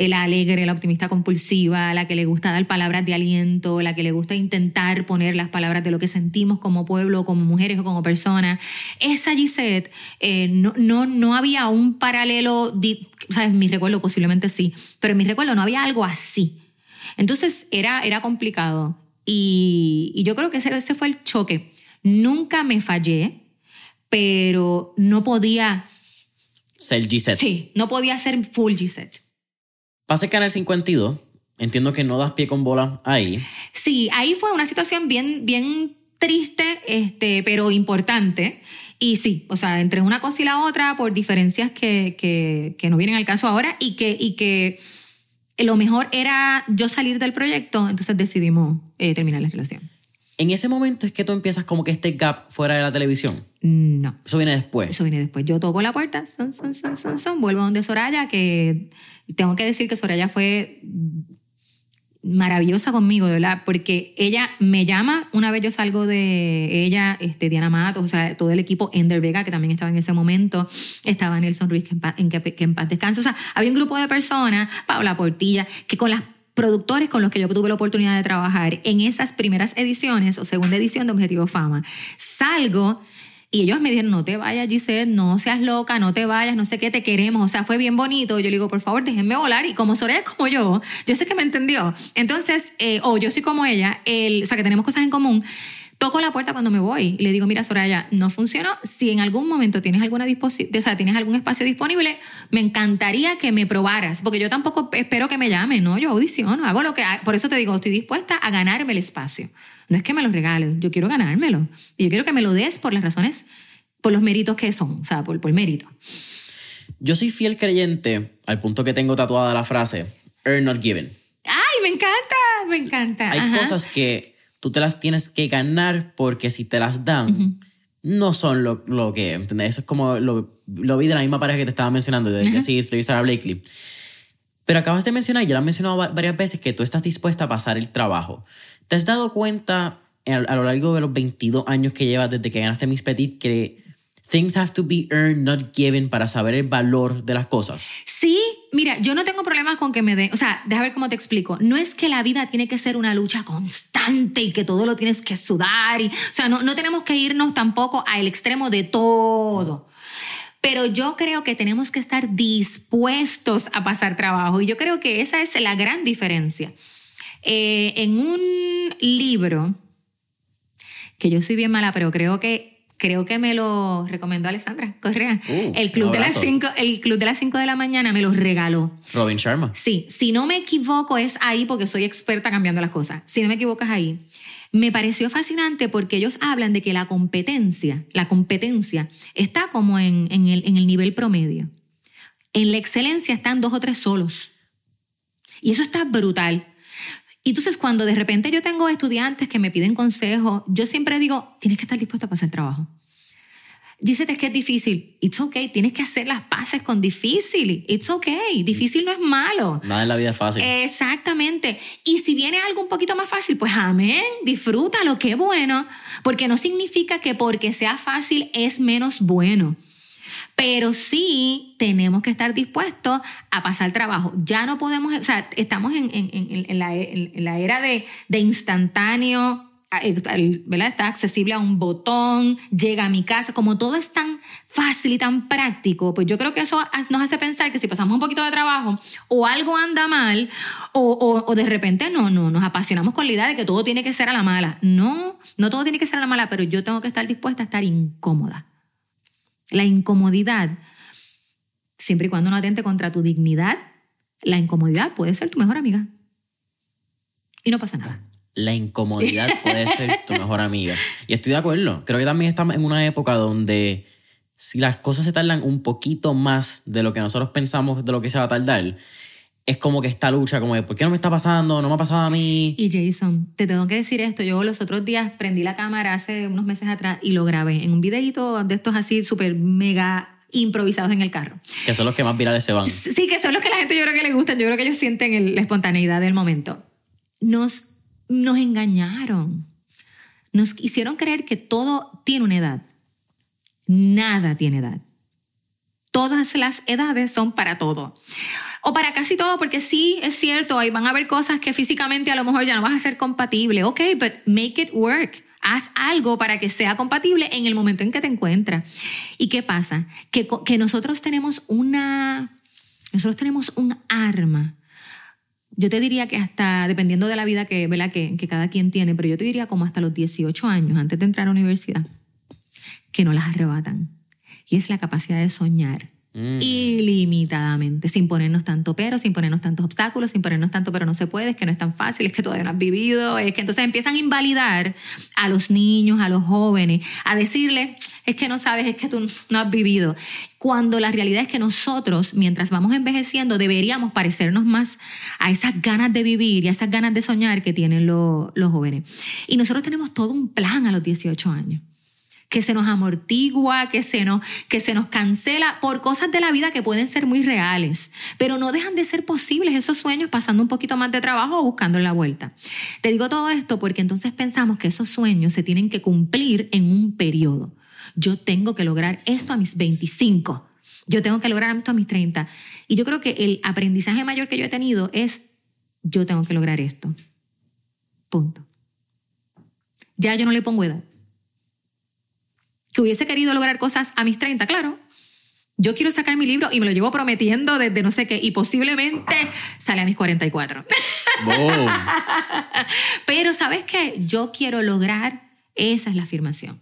S2: La alegre, la optimista compulsiva, la que le gusta dar palabras de aliento, la que le gusta intentar poner las palabras de lo que sentimos como pueblo, como mujeres o como personas. Esa Gisette, eh, no, no, no había un paralelo, ¿sabes? Mi recuerdo posiblemente sí, pero en mi recuerdo no había algo así. Entonces era, era complicado. Y, y yo creo que ese, ese fue el choque. Nunca me fallé, pero no podía,
S1: Ser Gisette.
S2: sí, no podía ser full Gisette.
S1: Pasa el Canal 52. Entiendo que no das pie con bola ahí.
S2: Sí, ahí fue una situación bien, bien triste, este, pero importante. Y sí, o sea, entre una cosa y la otra, por diferencias que, que, que no vienen al caso ahora y que, y que lo mejor era yo salir del proyecto, entonces decidimos eh, terminar la relación.
S1: En ese momento es que tú empiezas como que este gap fuera de la televisión.
S2: No.
S1: Eso viene después.
S2: Eso viene después. Yo toco la puerta, son, son, son, son, son, vuelvo donde Soraya, que tengo que decir que Soraya fue maravillosa conmigo, verdad, porque ella me llama, una vez yo salgo de ella, este, Diana Matos, o sea, todo el equipo, Ender Vega, que también estaba en ese momento, estaba Nelson Ruiz, que en, paz, en que, que en paz descanse, o sea, había un grupo de personas, Paula Portilla, que con las productores con los que yo tuve la oportunidad de trabajar en esas primeras ediciones o segunda edición de Objetivo Fama, salgo y ellos me dijeron, no te vayas, Gisette, no seas loca, no te vayas, no sé qué, te queremos. O sea, fue bien bonito. Yo le digo, por favor, déjenme volar. Y como Soraya es como yo, yo sé que me entendió. Entonces, eh, o yo soy como ella, el, o sea, que tenemos cosas en común. Toco la puerta cuando me voy y le digo, mira, Soraya, no funcionó. Si en algún momento tienes alguna o sea, tienes algún espacio disponible, me encantaría que me probaras, porque yo tampoco espero que me llamen, ¿no? Yo audiciono, hago lo que... Por eso te digo, estoy dispuesta a ganarme el espacio. No es que me lo regales, yo quiero ganármelo. Y yo quiero que me lo des por las razones, por los méritos que son, o sea, por, por mérito.
S1: Yo soy fiel creyente, al punto que tengo tatuada la frase, earn not given.
S2: ¡Ay, me encanta! Me encanta.
S1: Hay
S2: Ajá.
S1: cosas que tú te las tienes que ganar porque si te las dan, no son lo, lo que, ¿entendés? Eso es como lo, lo vi de la misma pareja que te estaba mencionando, de Jesse Isley y Sarah Blakely. Pero acabas de mencionar, y ya lo has mencionado va- varias veces, que tú estás dispuesta a pasar el trabajo. ¿Te has dado cuenta a, lo largo de los 22 años que llevas desde que ganaste Miss Petit que things have to be earned, not given, para saber el valor de las cosas?
S2: Sí, mira, yo no tengo problemas con que me den, o sea, déjame ver cómo te explico. No es que la vida tiene que ser una lucha constante y que todo lo tienes que sudar. Y, o sea, no, no tenemos que irnos tampoco al extremo de todo. Pero yo creo que tenemos que estar dispuestos a pasar trabajo. Y yo creo que esa es la gran diferencia. Eh, en un libro, que yo soy bien mala, pero creo que, creo que me lo recomendó Alessandra Correa.
S1: Uh,
S2: el, club de las cinco, el Club de las 5 de la mañana me lo regaló.
S1: Robin Sharma.
S2: Sí, si no me equivoco es ahí porque soy experta cambiando las cosas. Si no me equivoco es ahí. Me pareció fascinante porque ellos hablan de que la competencia, la competencia está como en, en el, en el nivel promedio. En la excelencia están dos o tres solos. Y eso está brutal. Y entonces cuando de repente yo tengo estudiantes que me piden consejo, yo siempre digo, tienes que estar dispuesto a pasar trabajo. Dícete que es difícil. It's okay. Tienes que hacer las paces con difícil. It's okay. Difícil no es malo.
S1: Nada en la vida es fácil.
S2: Exactamente. Y si viene algo un poquito más fácil, pues amén, disfrútalo, qué bueno. Porque no significa que porque sea fácil es menos bueno. Pero sí tenemos que estar dispuestos a pasar trabajo. Ya no podemos, o sea, estamos en, en- la, era de, de instantáneo, el- ¿verdad? Está accesible a un botón, llega a mi casa, como todo es tan fácil y tan práctico, pues yo creo que eso nos hace pensar que si pasamos un poquito de trabajo o algo anda mal o, o- o de repente no, no, nos apasionamos con la idea de que todo tiene que ser a la mala. No, no todo tiene que ser a la mala, pero yo tengo que estar dispuesta a estar incómoda. La incomodidad, siempre y cuando no atente contra tu dignidad, la incomodidad puede ser tu mejor amiga. Y no pasa nada.
S1: la incomodidad puede ser tu mejor amiga. Y estoy de acuerdo. Creo que también estamos en una época donde si las cosas se tardan un poquito más de lo que nosotros pensamos de lo que se va a tardar, es como que esta lucha, como de, ¿por qué no me está pasando? No me ha pasado a mí.
S2: Y Jason, te tengo que decir esto. Yo los otros días prendí la cámara hace unos meses atrás y lo grabé en un videito de estos así súper mega improvisados en el carro.
S1: Que son los que más virales se van.
S2: Sí, que son los que la gente yo creo que le gustan. Yo creo que ellos sienten el- la espontaneidad del momento. Nos, nos engañaron. Nos hicieron creer que todo tiene una edad. Nada tiene edad. Todas las edades son para todo. O para casi todo, porque sí, es cierto, ahí van a haber cosas que físicamente a lo mejor ya no vas a ser compatible. Ok, but make it work. Haz algo para que sea compatible en el momento en que te encuentras. ¿Y qué pasa? Que, que nosotros tenemos una... Nosotros tenemos un arma. Yo te diría que hasta, dependiendo de la vida que, ¿verdad? que, que cada quien tiene, pero yo te diría como hasta los 18 años, antes de entrar a la universidad, que no las arrebatan. Y es la capacidad de soñar
S1: Mm.
S2: ilimitadamente, sin ponernos tanto pero, sin ponernos tantos obstáculos, sin ponernos tanto pero no se puede, es que no es tan fácil, es que todavía no has vivido, es que entonces empiezan a invalidar a los niños, a los jóvenes, a decirle, es que no sabes, es que tú no has vivido. Cuando la realidad es que nosotros, mientras vamos envejeciendo, deberíamos parecernos más a esas ganas de vivir y a esas ganas de soñar que tienen lo- los jóvenes. Y nosotros tenemos todo un plan a los 18 años que se nos amortigua, que se nos, que se nos cancela por cosas de la vida que pueden ser muy reales, pero no dejan de ser posibles esos sueños pasando un poquito más de trabajo o buscando la vuelta. Te digo todo esto porque entonces pensamos que esos sueños se tienen que cumplir en un periodo. Yo tengo que lograr esto a mis 25, yo tengo que lograr esto a mis 30. Y yo creo que el aprendizaje mayor que yo he tenido es, yo tengo que lograr esto. Punto. Ya yo no le pongo edad que hubiese querido lograr cosas a mis 30, claro. Yo quiero sacar mi libro y me lo llevo prometiendo desde no sé qué y posiblemente sale a mis 44.
S1: Boom.
S2: Pero sabes qué, yo quiero lograr, esa es la afirmación.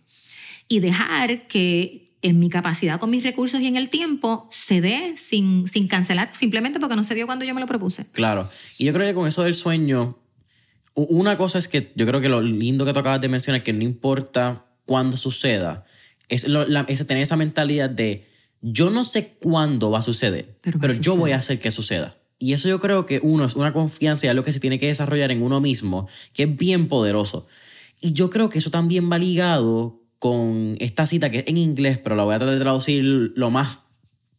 S2: Y dejar que en mi capacidad con mis recursos y en el tiempo se dé sin, sin cancelar, simplemente porque no se dio cuando yo me lo propuse.
S1: Claro. Y yo creo que con eso del sueño, una cosa es que yo creo que lo lindo que tú acabas de mencionar, que no importa cuándo suceda, es, lo- la- es tener esa mentalidad de yo no sé cuándo va a suceder,
S2: Pero
S1: pero,
S2: va a
S1: yo voy a hacer que suceda. Y eso yo creo que uno es una confianza y algo que se tiene que desarrollar en uno mismo, que es bien poderoso. Y yo creo que eso también va ligado con esta cita que es en inglés, pero la voy a tratar de traducir lo más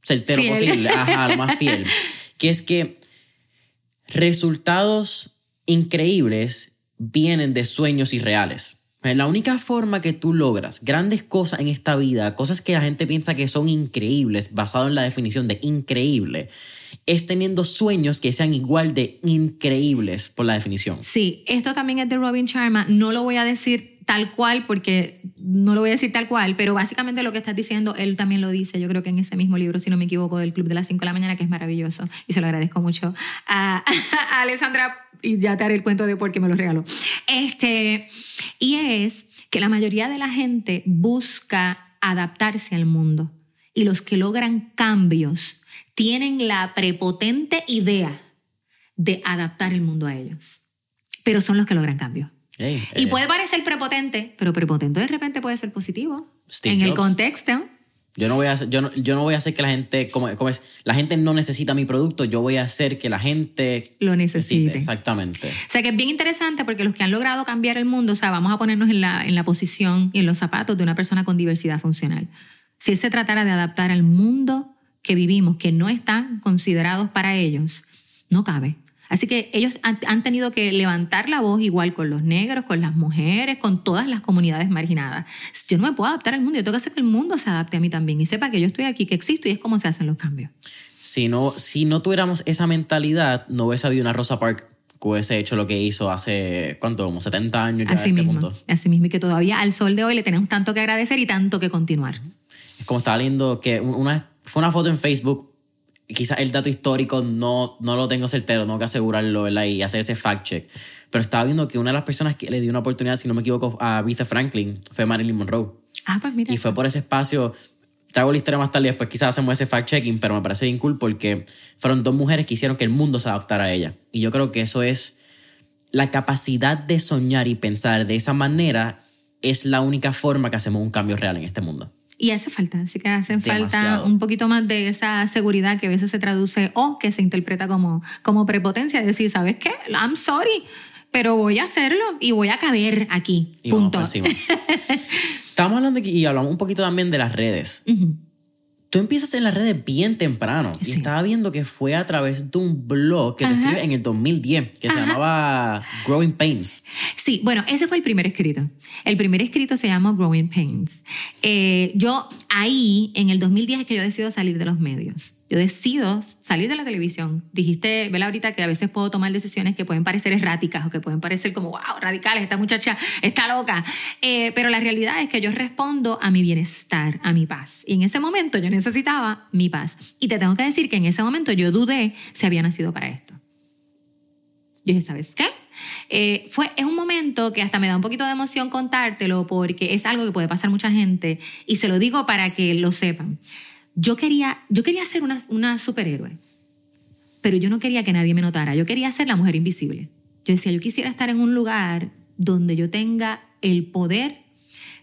S1: certero
S2: Fiel.
S1: posible, ajá, lo más fiel, que es que resultados increíbles vienen de sueños irreales. La única forma que tú logras grandes cosas en esta vida, cosas que la gente piensa que son increíbles, basado en la definición de increíble, es teniendo sueños que sean igual de increíbles por la definición.
S2: Sí, esto también es de Robin Sharma. No lo voy a decir tal cual porque no lo voy a decir tal cual, pero básicamente lo que estás diciendo, él también lo dice, yo creo que en ese mismo libro, si no me equivoco, del Club de las 5 de la mañana, que es maravilloso y se lo agradezco mucho a, a Alessandra y ya te haré el cuento de por qué me lo regaló. Este, y es que la mayoría de la gente busca adaptarse al mundo y los que logran cambios tienen la prepotente idea de adaptar el mundo a ellos, pero son los que logran cambios. Y
S1: eh,
S2: puede parecer prepotente, pero prepotente de repente puede ser positivo.
S1: Steve
S2: en el contexto.
S1: Yo no voy a hacer, yo no, yo no voy a hacer que la gente, como, como es, la gente no necesita mi producto, yo voy a hacer que la gente
S2: Lo necesite.
S1: Exactamente.
S2: O sea que es bien interesante porque los que han logrado cambiar el mundo, o sea, vamos a ponernos en la, en la posición y en los zapatos de una persona con diversidad funcional. Si él se tratara de adaptar al mundo que vivimos, que no están considerados para ellos, no cabe. Así que ellos han, tenido que levantar la voz igual con los negros, con las mujeres, con todas las comunidades marginadas. Yo no me puedo adaptar al mundo, yo tengo que hacer que el mundo se adapte a mí también y sepa que yo estoy aquí, que existo y es como se hacen los cambios.
S1: Si no, si no tuviéramos esa mentalidad, no hubiese habido una Rosa Parks que hubiese hecho lo que hizo hace, ¿cuánto? Como 70 años ya a
S2: Así
S1: este
S2: mismo,
S1: punto.
S2: así mismo, y que todavía al sol de hoy le tenemos tanto que agradecer y tanto que continuar.
S1: Es como estaba leyendo que una, fue una foto en Facebook, quizás el dato histórico no, no lo tengo certero, tengo que asegurarlo ¿verdad? y hacer ese fact check. Pero estaba viendo que una de las personas que le dio una oportunidad, si no me equivoco, a Aretha Franklin fue Marilyn Monroe.
S2: Ah, pues mira.
S1: Y fue por ese espacio. Te hago la historia más tarde después quizás hacemos ese fact-checking, pero me parece bien cool porque fueron dos mujeres que hicieron que el mundo se adaptara a ella. Y yo creo que eso es la capacidad de soñar y pensar de esa manera es la única forma que hacemos un cambio real en este mundo.
S2: Y hace falta, así que hace falta
S1: Demasiado.
S2: un poquito más de esa seguridad que a veces se traduce o que se interpreta como, como prepotencia, decir, ¿sabes qué? I'm sorry, pero voy a hacerlo y voy a caber aquí.
S1: Y
S2: punto.
S1: Estamos hablando aquí y hablamos un poquito también de las redes.
S2: Ujú.
S1: Tú empiezas en las redes bien temprano. Y estaba viendo que fue a través de un blog que te escribe en el 2010, que se llamaba Growing Pains.
S2: Sí, bueno, ese fue el primer escrito. El primer escrito se llama Growing Pains. Eh, yo ahí, en el 2010, es que yo decido salir de los medios. Yo decido salir de la televisión. Dijiste, Vela, ahorita que a veces puedo tomar decisiones que pueden parecer erráticas o que pueden parecer como, wow, radicales, esta muchacha está loca. Eh, pero la realidad es que yo respondo a mi bienestar, a mi paz. Y en ese momento yo necesitaba mi paz. Y te tengo que decir que en ese momento yo dudé si había nacido para esto. Yo dije, ¿sabes qué? Eh, fue, es un momento que hasta me da un poquito de emoción contártelo porque es algo que puede pasar mucha gente y se lo digo para que lo sepan. Yo quería, yo quería ser una, una superhéroe, pero yo no quería que nadie me notara. Yo quería ser la mujer invisible. Yo decía, yo quisiera estar en un lugar donde yo tenga el poder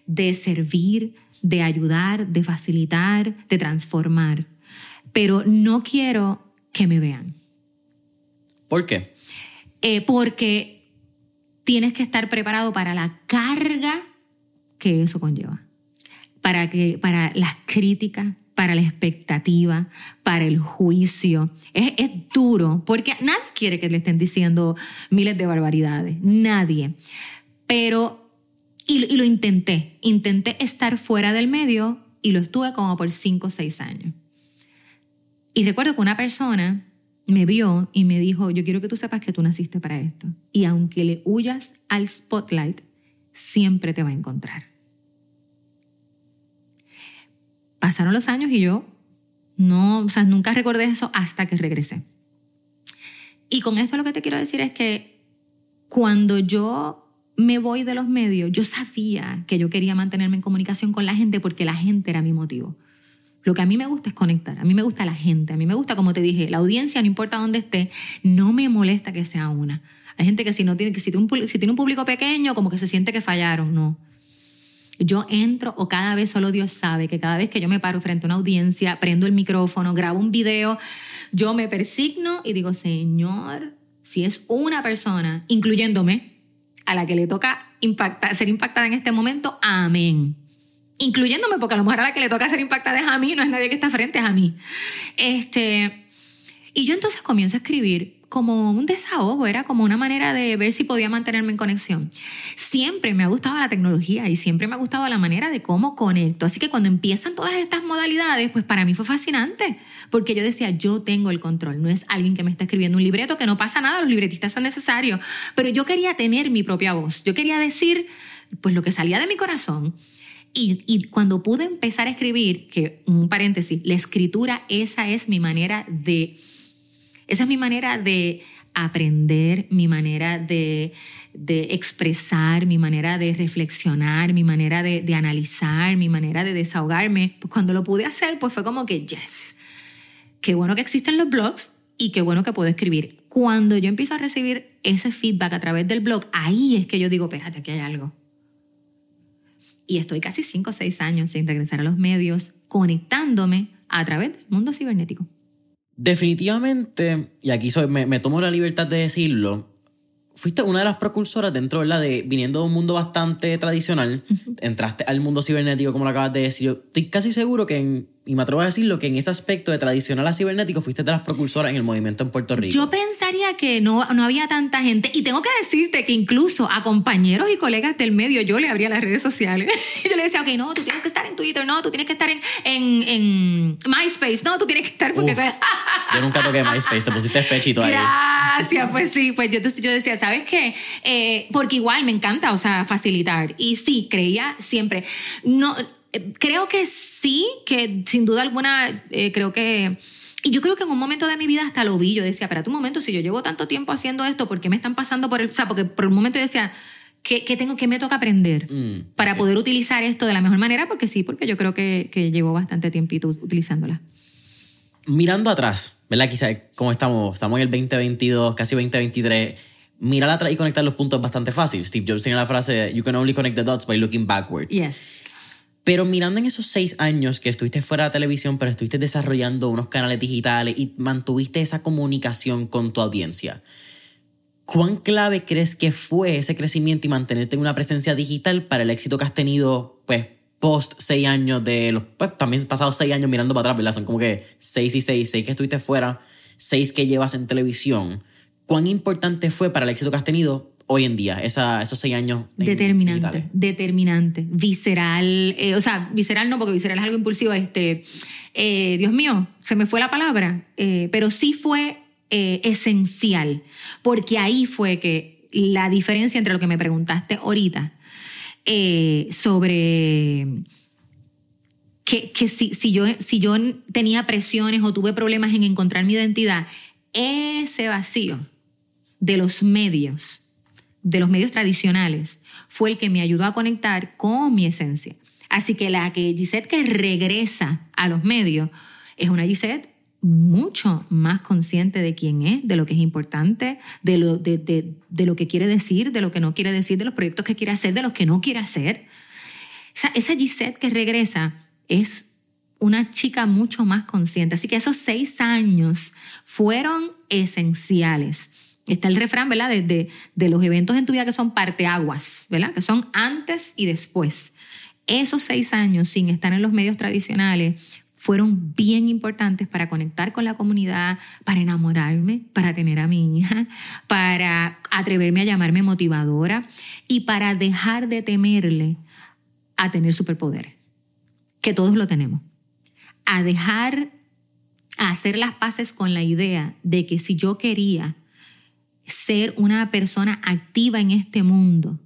S2: de servir, de ayudar, de facilitar, de transformar, pero no quiero que me vean.
S1: ¿Por qué?
S2: Eh, porque tienes que estar preparado para la carga que eso conlleva, para, que, para las críticas, para la expectativa, para el juicio. Es, duro, porque nadie quiere que le estén diciendo miles de barbaridades, nadie. Pero, y lo intenté, intenté estar fuera del medio y lo estuve como por cinco o seis años. Y recuerdo que una persona me vio y me dijo, yo quiero que tú sepas que tú naciste para esto. Y aunque le huyas al spotlight, siempre te va a encontrar. Pasaron los años y yo no, o sea, nunca recordé eso hasta que regresé. Y con esto lo que te quiero decir es que cuando yo me voy de los medios, yo sabía que yo quería mantenerme en comunicación con la gente porque la gente era mi motivo. Lo que a mí me gusta es conectar, a mí me gusta la gente, a mí me gusta, como te dije, la audiencia, no importa dónde esté, no me molesta que sea una. Hay gente que si, no tiene, que si, tiene un, si tiene un público pequeño, como que se siente que fallaron, no. Yo entro o cada vez solo Dios sabe que cada vez que yo me paro frente a una audiencia, prendo el micrófono, grabo un video, yo me persigno y digo, Señor, si es una persona, incluyéndome, a la que le toca impactar, ser impactada en este momento, amén. Incluyéndome, porque a lo mejor a la que le toca ser impactada es a mí, no es nadie que está frente, es a mí. Este, y yo entonces comienzo a escribir como un desahogo, era como una manera de ver si podía mantenerme en conexión. Siempre me ha gustado la tecnología y siempre me ha gustado la manera de cómo conecto. Así que cuando empiezan todas estas modalidades, pues para mí fue fascinante, porque yo decía, yo tengo el control, no es alguien que me está escribiendo un libreto, que no pasa nada, los libretistas son necesarios, pero yo quería tener mi propia voz, yo quería decir pues lo que salía de mi corazón. Y, y, cuando pude empezar a escribir, que un paréntesis, la escritura, esa es mi manera de, esa es mi manera de aprender, mi manera de, de expresar, mi manera de reflexionar, mi manera de, analizar, mi manera de desahogarme. Pues cuando lo pude hacer, pues fue como que, yes, qué bueno que existen los blogs y qué bueno que puedo escribir. Cuando yo empiezo a recibir ese feedback a través del blog, ahí es que yo digo, espérate, aquí hay algo y estoy casi 5 o 6 años sin regresar a los medios, conectándome a través del mundo cibernético.
S1: Definitivamente, y aquí soy, me, me, tomo la libertad de decirlo, fuiste una de las precursoras dentro ¿verdad? de viniendo de un mundo bastante tradicional, entraste al mundo cibernético, como lo acabas de decir. Yo estoy casi seguro que, en, y me atrevo a decirlo, que en ese aspecto de tradicional a cibernético fuiste de las precursoras en el movimiento en Puerto Rico.
S2: Yo pensaría que no, no había tanta gente, y tengo que decirte que incluso a compañeros y colegas del medio yo le abría las redes sociales. y yo le decía, ok, no, tú tienes que estar en Twitter, no, tú tienes que estar en, en, en MySpace, no, tú tienes que estar porque...
S1: Uf, yo nunca toqué MySpace, te pusiste fechito ahí.
S2: Gracias, pues sí, pues yo, yo decía, ¿sabes qué? Eh, porque igual me encanta, o sea, facilitar. Y sí, creía siempre. No, creo que sí, que sin duda alguna, eh, creo que... Y yo creo que en un momento de mi vida hasta lo vi, yo decía, espérate un momento, si yo llevo tanto tiempo haciendo esto, ¿por qué me están pasando por el... O sea, porque por un momento yo decía, ¿qué, qué tengo, qué me toca aprender
S1: Mm,
S2: para
S1: ok.
S2: poder utilizar esto de la mejor manera? Porque sí, porque yo creo que, que llevo bastante tiempito utilizándola.
S1: Mirando atrás, ¿verdad? Quizás como estamos, estamos en el 2022, casi 2023. mirar atrás y conectar los puntos es bastante fácil. Steve Jobs tiene la frase, you can only connect the dots by looking backwards.
S2: Yes.
S1: Pero mirando en esos seis años que estuviste fuera de televisión, pero estuviste desarrollando unos canales digitales y mantuviste esa comunicación con tu audiencia, ¿cuán clave crees que fue ese crecimiento y mantenerte en una presencia digital para el éxito que has tenido, pues, post seis años de los, pues, también pasados seis años mirando para atrás, ¿verdad? Son como que seis y seis, seis que estuviste fuera, seis que llevas en televisión. ¿Cuán importante fue para el éxito que has tenido hoy en día, esos seis años.
S2: Determinante, determinante, visceral, eh, o sea, visceral no, porque visceral es algo impulsivo, este, eh, Dios mío, se me fue la palabra, eh, pero sí fue esencial, porque ahí fue que la diferencia entre lo que me preguntaste ahorita sobre que, que si, si, yo, si yo tenía presiones o tuve problemas en encontrar mi identidad, ese vacío de los medios, de los medios tradicionales, fue el que me ayudó a conectar con mi esencia. Así que la que Gisette que regresa a los medios es una Gisette mucho más consciente de quién es, de lo que es importante, de lo, de, de, de lo que quiere decir, de lo que no quiere decir, de los proyectos que quiere hacer, de los que no quiere hacer. Esa, esa Gisette que regresa es una chica mucho más consciente. Así que esos seis años fueron esenciales. Está el refrán, ¿verdad? De, de, los eventos en tu vida que son parteaguas, ¿verdad? Que son antes y después. Esos seis años sin estar en los medios tradicionales fueron bien importantes para conectar con la comunidad, para enamorarme, para tener a mi hija, para atreverme a llamarme motivadora y para dejar de temerle a tener superpoderes, que todos lo tenemos. A dejar, a hacer las paces con la idea de que si yo quería ser una persona activa en este mundo,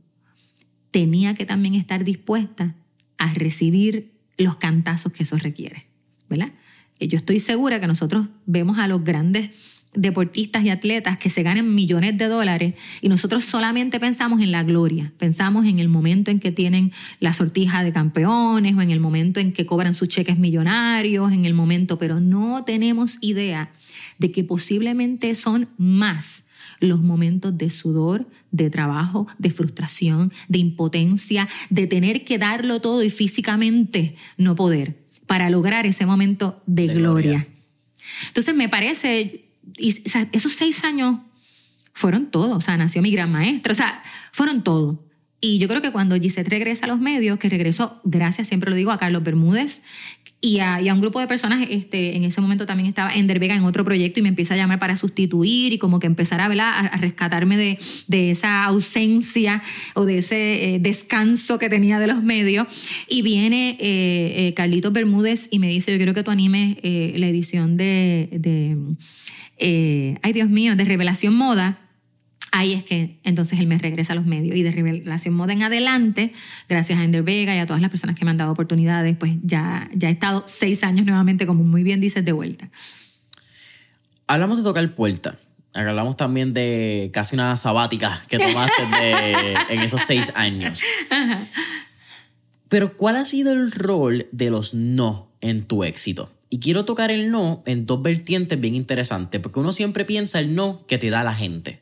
S2: tenía que también estar dispuesta a recibir los cantazos que eso requiere, ¿verdad? Yo estoy segura que nosotros vemos a los grandes deportistas y atletas que se ganan millones de dólares y nosotros solamente pensamos en la gloria, pensamos en el momento en que tienen la sortija de campeones o en el momento en que cobran sus cheques millonarios, en el momento, pero no tenemos idea de que posiblemente son más los momentos de sudor, de trabajo, de frustración, de impotencia, de tener que darlo todo y físicamente no poder para lograr ese momento de, de gloria. gloria. Entonces me parece, y, o sea, esos seis años fueron todo, o sea, nació mi gran maestra, o sea, fueron todo. Y yo creo que cuando Gisette regresa a los medios, que regresó, gracias, siempre lo digo, a Carlos Bermúdez, y a, un grupo de personas, este, en ese momento también estaba Ender Vega en otro proyecto y me empieza a llamar para sustituir y como que empezar a, a, a rescatarme de, de, esa ausencia o de ese eh, descanso que tenía de los medios. Y viene eh, eh, Carlitos Bermúdez y me dice, yo quiero que tú animes eh, la edición de, de ay Dios mío, de Revelación Moda ahí es que entonces él me regresa a los medios y de Revelación Moda en adelante, gracias a Ender Vega y a todas las personas que me han dado oportunidades, pues ya, ya he estado seis años nuevamente, como muy bien dices, de vuelta.
S1: Hablamos de tocar puerta. Hablamos también de casi una sabática que tomaste de, en esos seis años. Ajá. Pero ¿cuál ha sido el rol de los no en tu éxito? Y quiero tocar el no en dos vertientes bien interesantes, porque uno siempre piensa el no que te da la gente.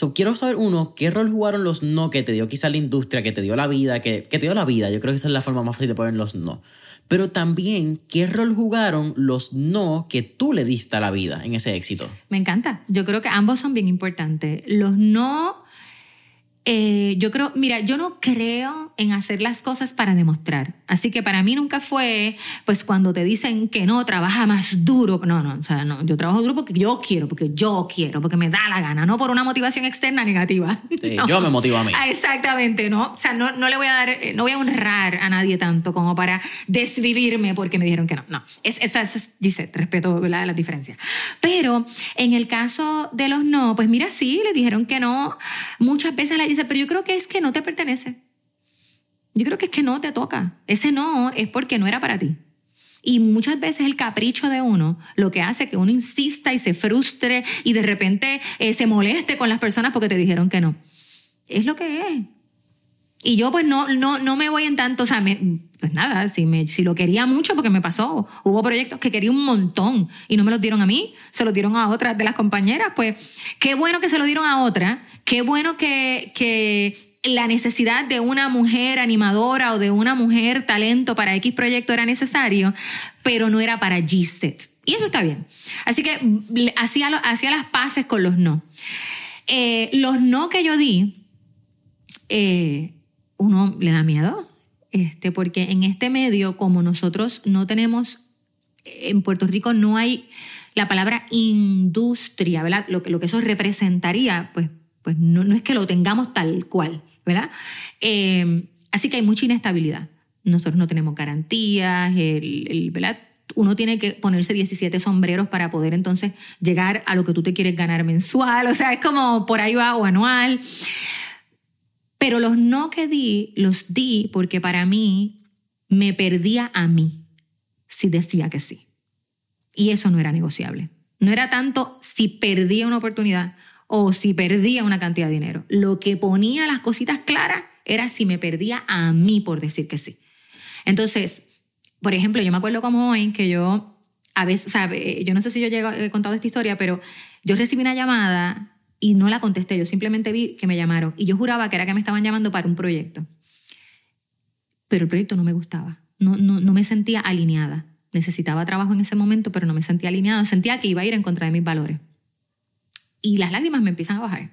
S1: So, quiero saber, uno, qué rol jugaron los no que te dio quizá la industria, que te dio la vida, que, que te dio la vida. Yo creo que esa es la forma más fácil de poner los no. Pero también, ¿qué rol jugaron los no que tú le diste a la vida en ese éxito?
S2: Me encanta. Yo creo que ambos son bien importantes. Los no, eh, yo creo, mira, yo no creo en hacer las cosas para demostrar. Así que para mí nunca fue, pues cuando te dicen que no, trabaja más duro. No, no, o sea, no, yo trabajo duro porque yo quiero, porque yo quiero, porque me da la gana, no por una motivación externa negativa.
S1: Sí,
S2: no.
S1: Yo me motivo a mí.
S2: Exactamente, ¿no? O sea, no, no le voy a dar, no voy a honrar a nadie tanto como para desvivirme porque me dijeron que no. No, es, esa es, Gisette, respeto la, la diferencia. Pero en el caso de los no, pues mira, sí, le dijeron que no. Muchas veces dice, pero yo creo que es que no te pertenece. Yo creo que es que no te toca. Ese no es porque no era para ti. Y muchas veces el capricho de uno lo que hace que uno insista y se frustre y de repente eh, se moleste con las personas porque te dijeron que no. Es lo que es. Y yo pues no, no, no me voy en tanto, o sea, me, pues nada, si, me, si lo quería mucho porque me pasó, hubo proyectos que quería un montón y no me los dieron a mí, se los dieron a otras de las compañeras, pues qué bueno que se lo dieron a otra, qué bueno que, que la necesidad de una mujer animadora o de una mujer talento para X proyecto era necesario, pero no era para G-Set. Y eso está bien. Así que hacía, hacía las paces con los no. Eh, los no que yo di, eh, uno le da miedo, este, porque en este medio, como nosotros no tenemos, en Puerto Rico no hay la palabra industria, ¿verdad? Lo que, lo que eso representaría, pues, pues no, no es que lo tengamos tal cual. ¿verdad? Eh, así que hay mucha inestabilidad. Nosotros no tenemos garantías, el, ¿verdad? Uno tiene que ponerse 17 sombreros para poder entonces llegar a lo que tú te quieres ganar mensual, o sea, es como por ahí va o anual. Pero los no que di, los di porque para mí me perdía a mí si decía que sí. Y eso no era negociable. No era tanto si perdía una oportunidad o si perdía una cantidad de dinero. Lo que ponía las cositas claras era si me perdía a mí por decir que sí. Entonces, por ejemplo, yo me acuerdo como hoy que yo, a veces, o eh, yo no sé si yo he contado esta historia, pero yo recibí una llamada y no la contesté, yo simplemente vi que me llamaron y yo juraba que era que me estaban llamando para un proyecto. Pero el proyecto no me gustaba, no, no, no me sentía alineada. Necesitaba trabajo en ese momento, pero no me sentía alineada, sentía que iba a ir en contra de mis valores. Y las lágrimas me empiezan a bajar.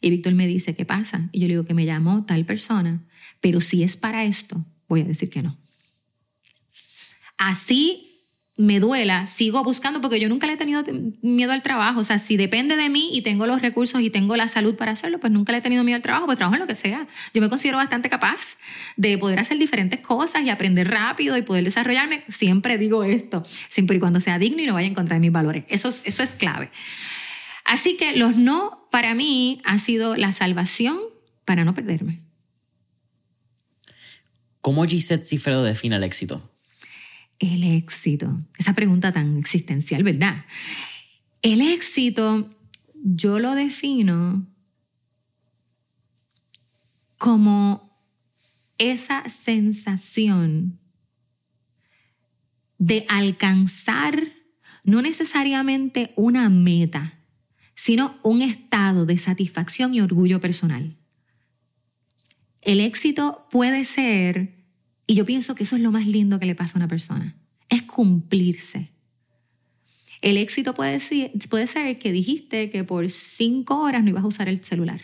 S2: Y Víctor me dice, ¿qué pasa? Y yo le digo que me llamó tal persona, pero si es para esto, voy a decir que no. Así me duela, sigo buscando porque yo nunca le he tenido miedo al trabajo. O sea, si depende de mí y tengo los recursos y tengo la salud para hacerlo, pues nunca le he tenido miedo al trabajo, pues trabajo en lo que sea. Yo me considero bastante capaz de poder hacer diferentes cosas y aprender rápido y poder desarrollarme. Siempre digo esto, siempre y cuando sea digno y no vaya en contra de mis valores. Eso, eso es clave. Así que los no para mí ha sido la salvación para no perderme.
S1: ¿Cómo Gisette Cifredo define el éxito?
S2: El éxito, esa pregunta tan existencial, ¿verdad? El éxito yo lo defino como esa sensación de alcanzar no necesariamente una meta, sino un estado de satisfacción y orgullo personal. El éxito puede ser, y yo pienso que eso es lo más lindo que le pasa a una persona, es cumplirse. El éxito puede ser, puede ser que dijiste que por cinco horas no ibas a usar el celular.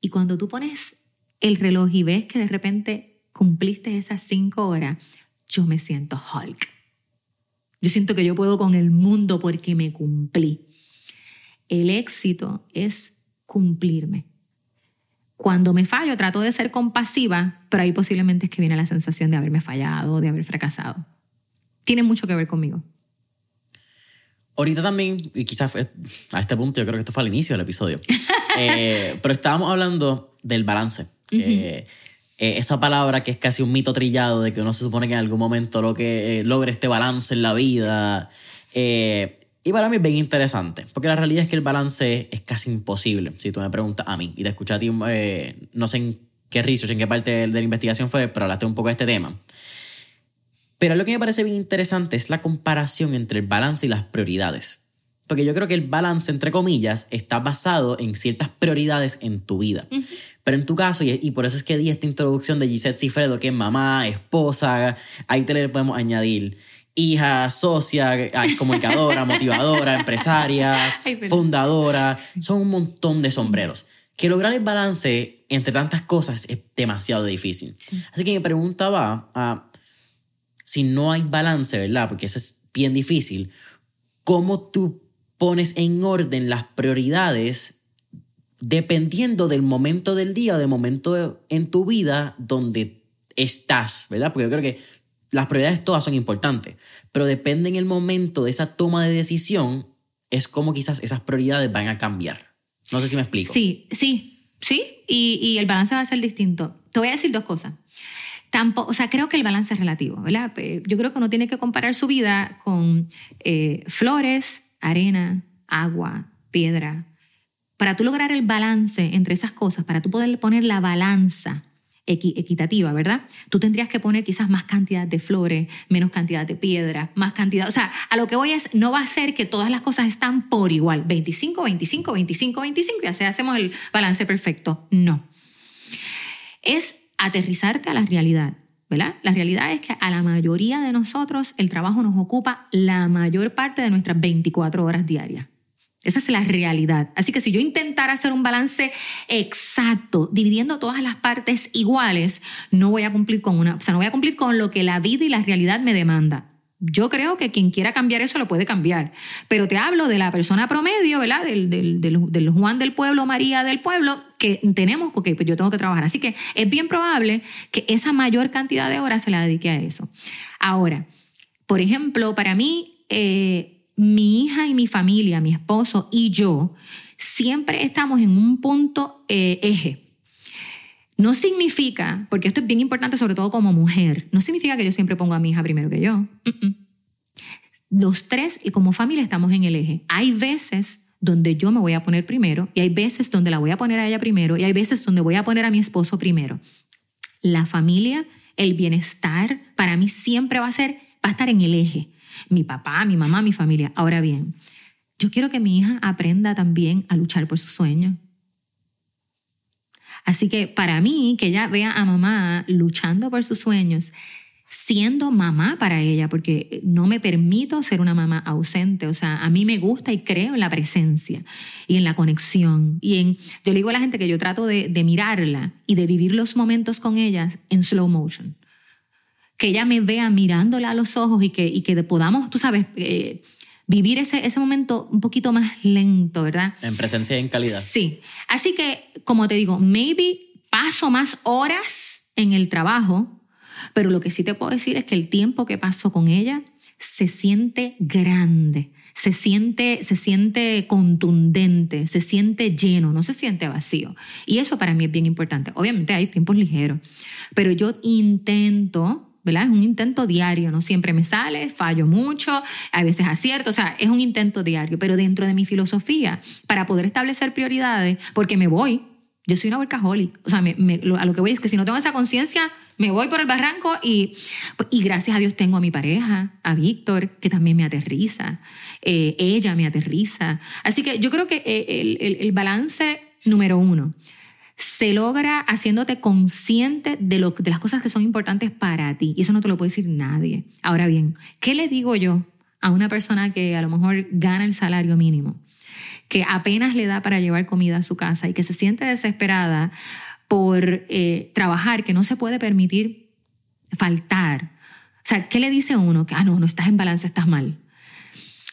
S2: Y cuando tú pones el reloj y ves que de repente cumpliste esas cinco horas, yo me siento Hulk. Yo siento que yo puedo con el mundo porque me cumplí. El éxito es cumplirme. Cuando me fallo, trato de ser compasiva, pero ahí posiblemente es que viene la sensación de haberme fallado, de haber fracasado. Tiene mucho que ver conmigo.
S1: Ahorita también, y quizás a este punto, yo creo que esto fue al inicio del episodio, eh, pero estábamos hablando del balance. Eh, esa palabra que es casi un mito trillado de que uno se supone que en algún momento lo que eh, logre este balance en la vida. Eh, y para mí es bien interesante, porque la realidad es que el balance es casi imposible, si tú me preguntas a mí. Y te escuché a ti, no sé en qué research, en qué parte de, la investigación fue, pero hablaste un poco de este tema. Pero lo que me parece bien interesante es la comparación entre el balance y las prioridades. Porque yo creo que el balance, entre comillas, está basado en ciertas prioridades en tu vida. Pero en tu caso, y, por eso es que di esta introducción de Gisette Cifredo, que es mamá, esposa, ahí te le podemos añadir hija, socia, comunicadora, motivadora, empresaria, fundadora. Son un montón de sombreros. Que lograr el balance entre tantas cosas es demasiado difícil. Así que mi pregunta va a, si no hay balance, ¿verdad? Porque eso es bien difícil, ¿cómo tú pones en orden las prioridades dependiendo del momento del día o del momento en tu vida donde estás, ¿verdad? Porque yo creo que las prioridades todas son importantes, pero depende en el momento de esa toma de decisión, es como quizás esas prioridades van a cambiar. No sé si me explico.
S2: Sí, sí, sí, y, el balance va a ser distinto. Te voy a decir dos cosas. Tampoco, o sea, creo que el balance es relativo, ¿verdad? Yo creo que uno tiene que comparar su vida con eh, flores, arena, agua, piedra, para tú lograr el balance entre esas cosas, para tú poder poner la balanza equitativa, ¿verdad? Tú tendrías que poner quizás más cantidad de flores, menos cantidad de piedra, más cantidad, o sea, a lo que voy es, no va a ser que todas las cosas están por igual, 25, 25, 25, 25, y así hacemos el balance perfecto. No. Es aterrizarte a la realidad. ¿verdad? La realidad es que a la mayoría de nosotros el trabajo nos ocupa la mayor parte de nuestras 24 horas diarias. Esa es la realidad. Así que si yo intentara hacer un balance exacto, dividiendo todas las partes iguales, no voy a cumplir con una, o sea, no voy a cumplir con lo que la vida y la realidad me demanda. Yo creo que quien quiera cambiar eso lo puede cambiar. Pero te hablo de la persona promedio, ¿verdad? Del, del, Juan del pueblo, María del pueblo, que tenemos, porque pues yo tengo que trabajar. Así que es bien probable que esa mayor cantidad de horas se la dedique a eso. Ahora, por ejemplo, para mí, eh, mi hija y mi familia, mi esposo y yo, siempre estamos en un punto eh, eje. No significa, porque esto es bien importante sobre todo como mujer, no significa que yo siempre pongo a mi hija primero que yo. Los tres y como familia estamos en el eje. Hay veces donde yo me voy a poner primero y hay veces donde la voy a poner a ella primero y hay veces donde voy a poner a mi esposo primero. La familia, el bienestar, para mí siempre va a ser, va a estar en el eje mi papá, mi mamá, mi familia. Ahora bien, yo quiero que mi hija aprenda también a luchar por sus sueños. Así que para mí, que ella vea a mamá luchando por sus sueños, siendo mamá para ella, porque no me permito ser una mamá ausente. O sea, a mí me gusta y creo en la presencia y en la conexión. Y en, yo le digo a la gente que yo trato de, de mirarla y de vivir los momentos con ellas en slow motion que ella me vea mirándola a los ojos y que, y que podamos, tú sabes, eh, vivir ese, ese momento un poquito más lento, ¿verdad?
S1: En presencia y en calidad.
S2: Sí. Así que, como te digo, maybe paso más horas en el trabajo, pero lo que sí te puedo decir es que el tiempo que paso con ella se siente grande, se siente, se siente contundente, se siente lleno, no se siente vacío. Y eso para mí es bien importante. Obviamente hay tiempos ligeros, pero yo intento ¿verdad? Es un intento diario, no siempre me sale, fallo mucho, a veces acierto, o sea, es un intento diario, pero dentro de mi filosofía, para poder establecer prioridades, porque me voy, yo soy una workaholic, o sea, a lo que voy es que si no tengo esa conciencia, me voy por el barranco y, y gracias a Dios tengo a mi pareja, a Víctor, que también me aterriza, eh, ella me aterriza. Así que yo creo que eh, el, el, el balance número uno, se logra haciéndote consciente de, lo, de las cosas que son importantes para ti. Y eso no te lo puede decir nadie. Ahora bien, ¿qué le digo yo a una persona que a lo mejor gana el salario mínimo? que apenas le da para llevar comida a su casa y que se siente desesperada por eh, trabajar, que no se puede permitir faltar. O sea, ¿qué le dice uno? Que, ah, no, no estás en balance, estás mal.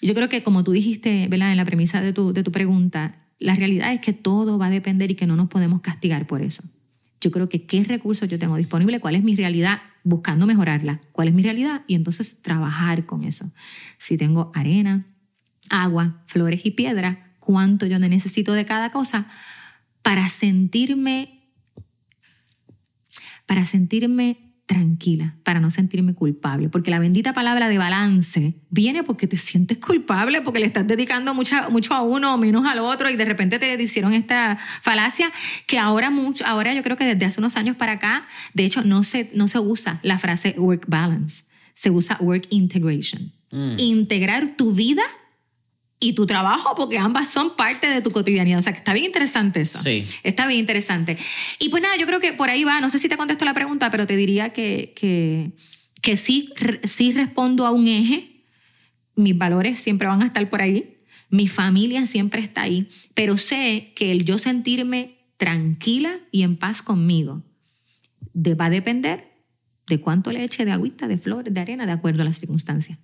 S2: Yo creo que como tú dijiste, ¿verdad? En la premisa de tu, de tu pregunta, la realidad es que todo va a depender y que no nos podemos castigar por eso. Yo creo que qué recursos yo tengo disponible, cuál es mi realidad, buscando mejorarla, cuál es mi realidad y entonces trabajar con eso. Si tengo arena, agua, flores y piedra, cuánto yo necesito de cada cosa para sentirme para sentirme tranquila, para no sentirme culpable, porque la bendita palabra de balance viene porque te sientes culpable, porque le estás dedicando mucho, mucho a uno o menos al otro y de repente te hicieron esta falacia que ahora, mucho, ahora yo creo que desde hace unos años para acá, de hecho no se, no se usa la frase work balance, se usa work integration. Mm. Integrar tu vida y tu trabajo, porque ambas son parte de tu cotidianidad. O sea, que está bien interesante eso.
S1: Sí.
S2: Está bien interesante. Y pues nada, yo creo que por ahí va. No sé si te contesto la pregunta, pero te diría que, que, que sí, sí respondo a un eje. Mis valores siempre van a estar por ahí. Mi familia siempre está ahí. Pero sé que el yo sentirme tranquila y en paz conmigo va a depender de cuánto le eche de agüita, de flores, de arena, de acuerdo a las circunstancias.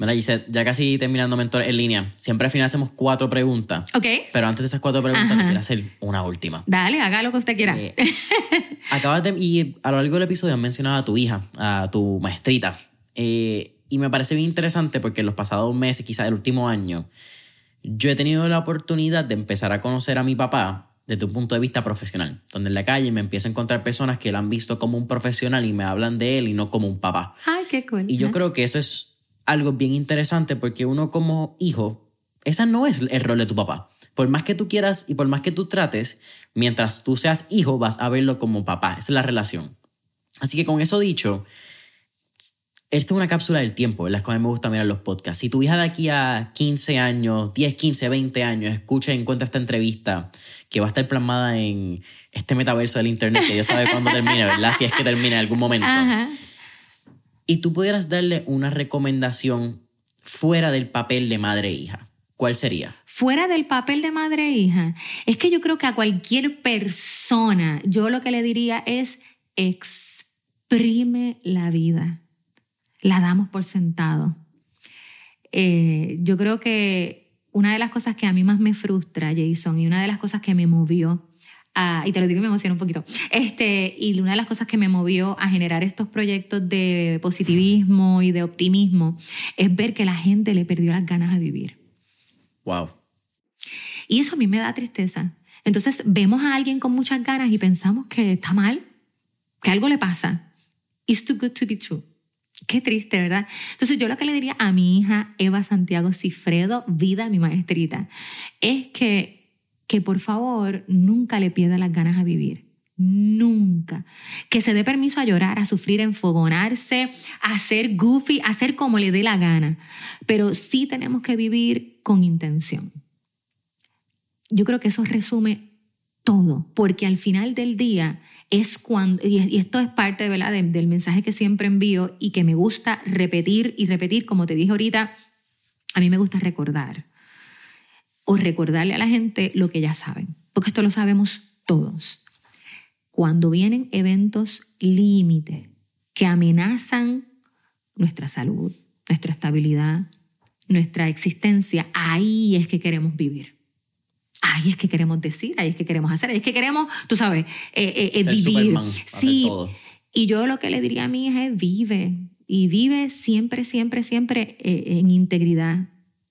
S1: Mira, Gisette, ya casi terminando Mentor en línea, siempre al final hacemos cuatro preguntas.
S2: Ok.
S1: Pero antes de esas cuatro preguntas, te quiero hacer una última.
S2: Dale, haga lo que usted quiera.
S1: Eh, acabas de. Y a lo largo del episodio has mencionado a tu hija, a tu maestrita. Eh, y me parece bien interesante porque en los pasados meses, quizás el último año, yo he tenido la oportunidad de empezar a conocer a mi papá desde un punto de vista profesional, donde en la calle me empiezo a encontrar personas que lo han visto como un profesional y me hablan de él y no como un papá.
S2: Ay, qué cool.
S1: Y yo creo que eso es algo bien interesante porque uno como hijo, esa no es el rol de tu papá. Por más que tú quieras y por más que tú trates, mientras tú seas hijo, vas a verlo como papá. Esa es la relación. Así que con eso dicho, esta es una cápsula del tiempo, ¿verdad? Es como a mí me gusta mirar los podcasts. Si tu hija de aquí a 15 años, 10, 15, 20 años, escucha y encuentra esta entrevista que va a estar plasmada en este metaverso del internet, que ya sabe cuándo termina, ¿verdad? Si es que termina en algún momento. Y tú pudieras darle una recomendación fuera del papel de madre e hija. ¿Cuál sería?
S2: Fuera del papel de madre e hija. Es que yo creo que a cualquier persona, yo lo que le diría es exprime la vida la damos por sentado. Eh, yo creo que una de las cosas que a mí más me frustra, Jason, y una de las cosas que me movió, y te lo digo y me emociona un poquito, este, y una de las cosas que me movió a generar estos proyectos de positivismo y de optimismo, es ver que la gente le perdió las ganas a vivir.
S1: Wow.
S2: Y eso a mí me da tristeza. Entonces vemos a alguien con muchas ganas y pensamos que está mal, que algo le pasa. It's too good to be true. Qué triste, ¿verdad? Entonces yo lo que le diría a mi hija Eva Santiago Cifredo, vida mi maestrita, es que, que por favor nunca le pierda las ganas a vivir. Nunca. Que se dé permiso a llorar, a sufrir, a enfogonarse, a ser goofy, a hacer como le dé la gana. Pero sí tenemos que vivir con intención. Yo creo que eso resume todo, porque al final del día es cuando, y esto es parte ¿verdad? del mensaje que siempre envío y que me gusta repetir y repetir, como te dije ahorita, a mí me gusta recordar o recordarle a la gente lo que ya saben, porque esto lo sabemos todos. Cuando vienen eventos límite que amenazan nuestra salud, nuestra estabilidad, nuestra existencia, ahí es que queremos vivir ahí es que queremos decir, ahí es que queremos hacer, ahí es que queremos, tú sabes, eh, eh, eh vivir. sí. Y yo lo que le diría a mi hija es vive. Y vive siempre, siempre, siempre eh, en integridad.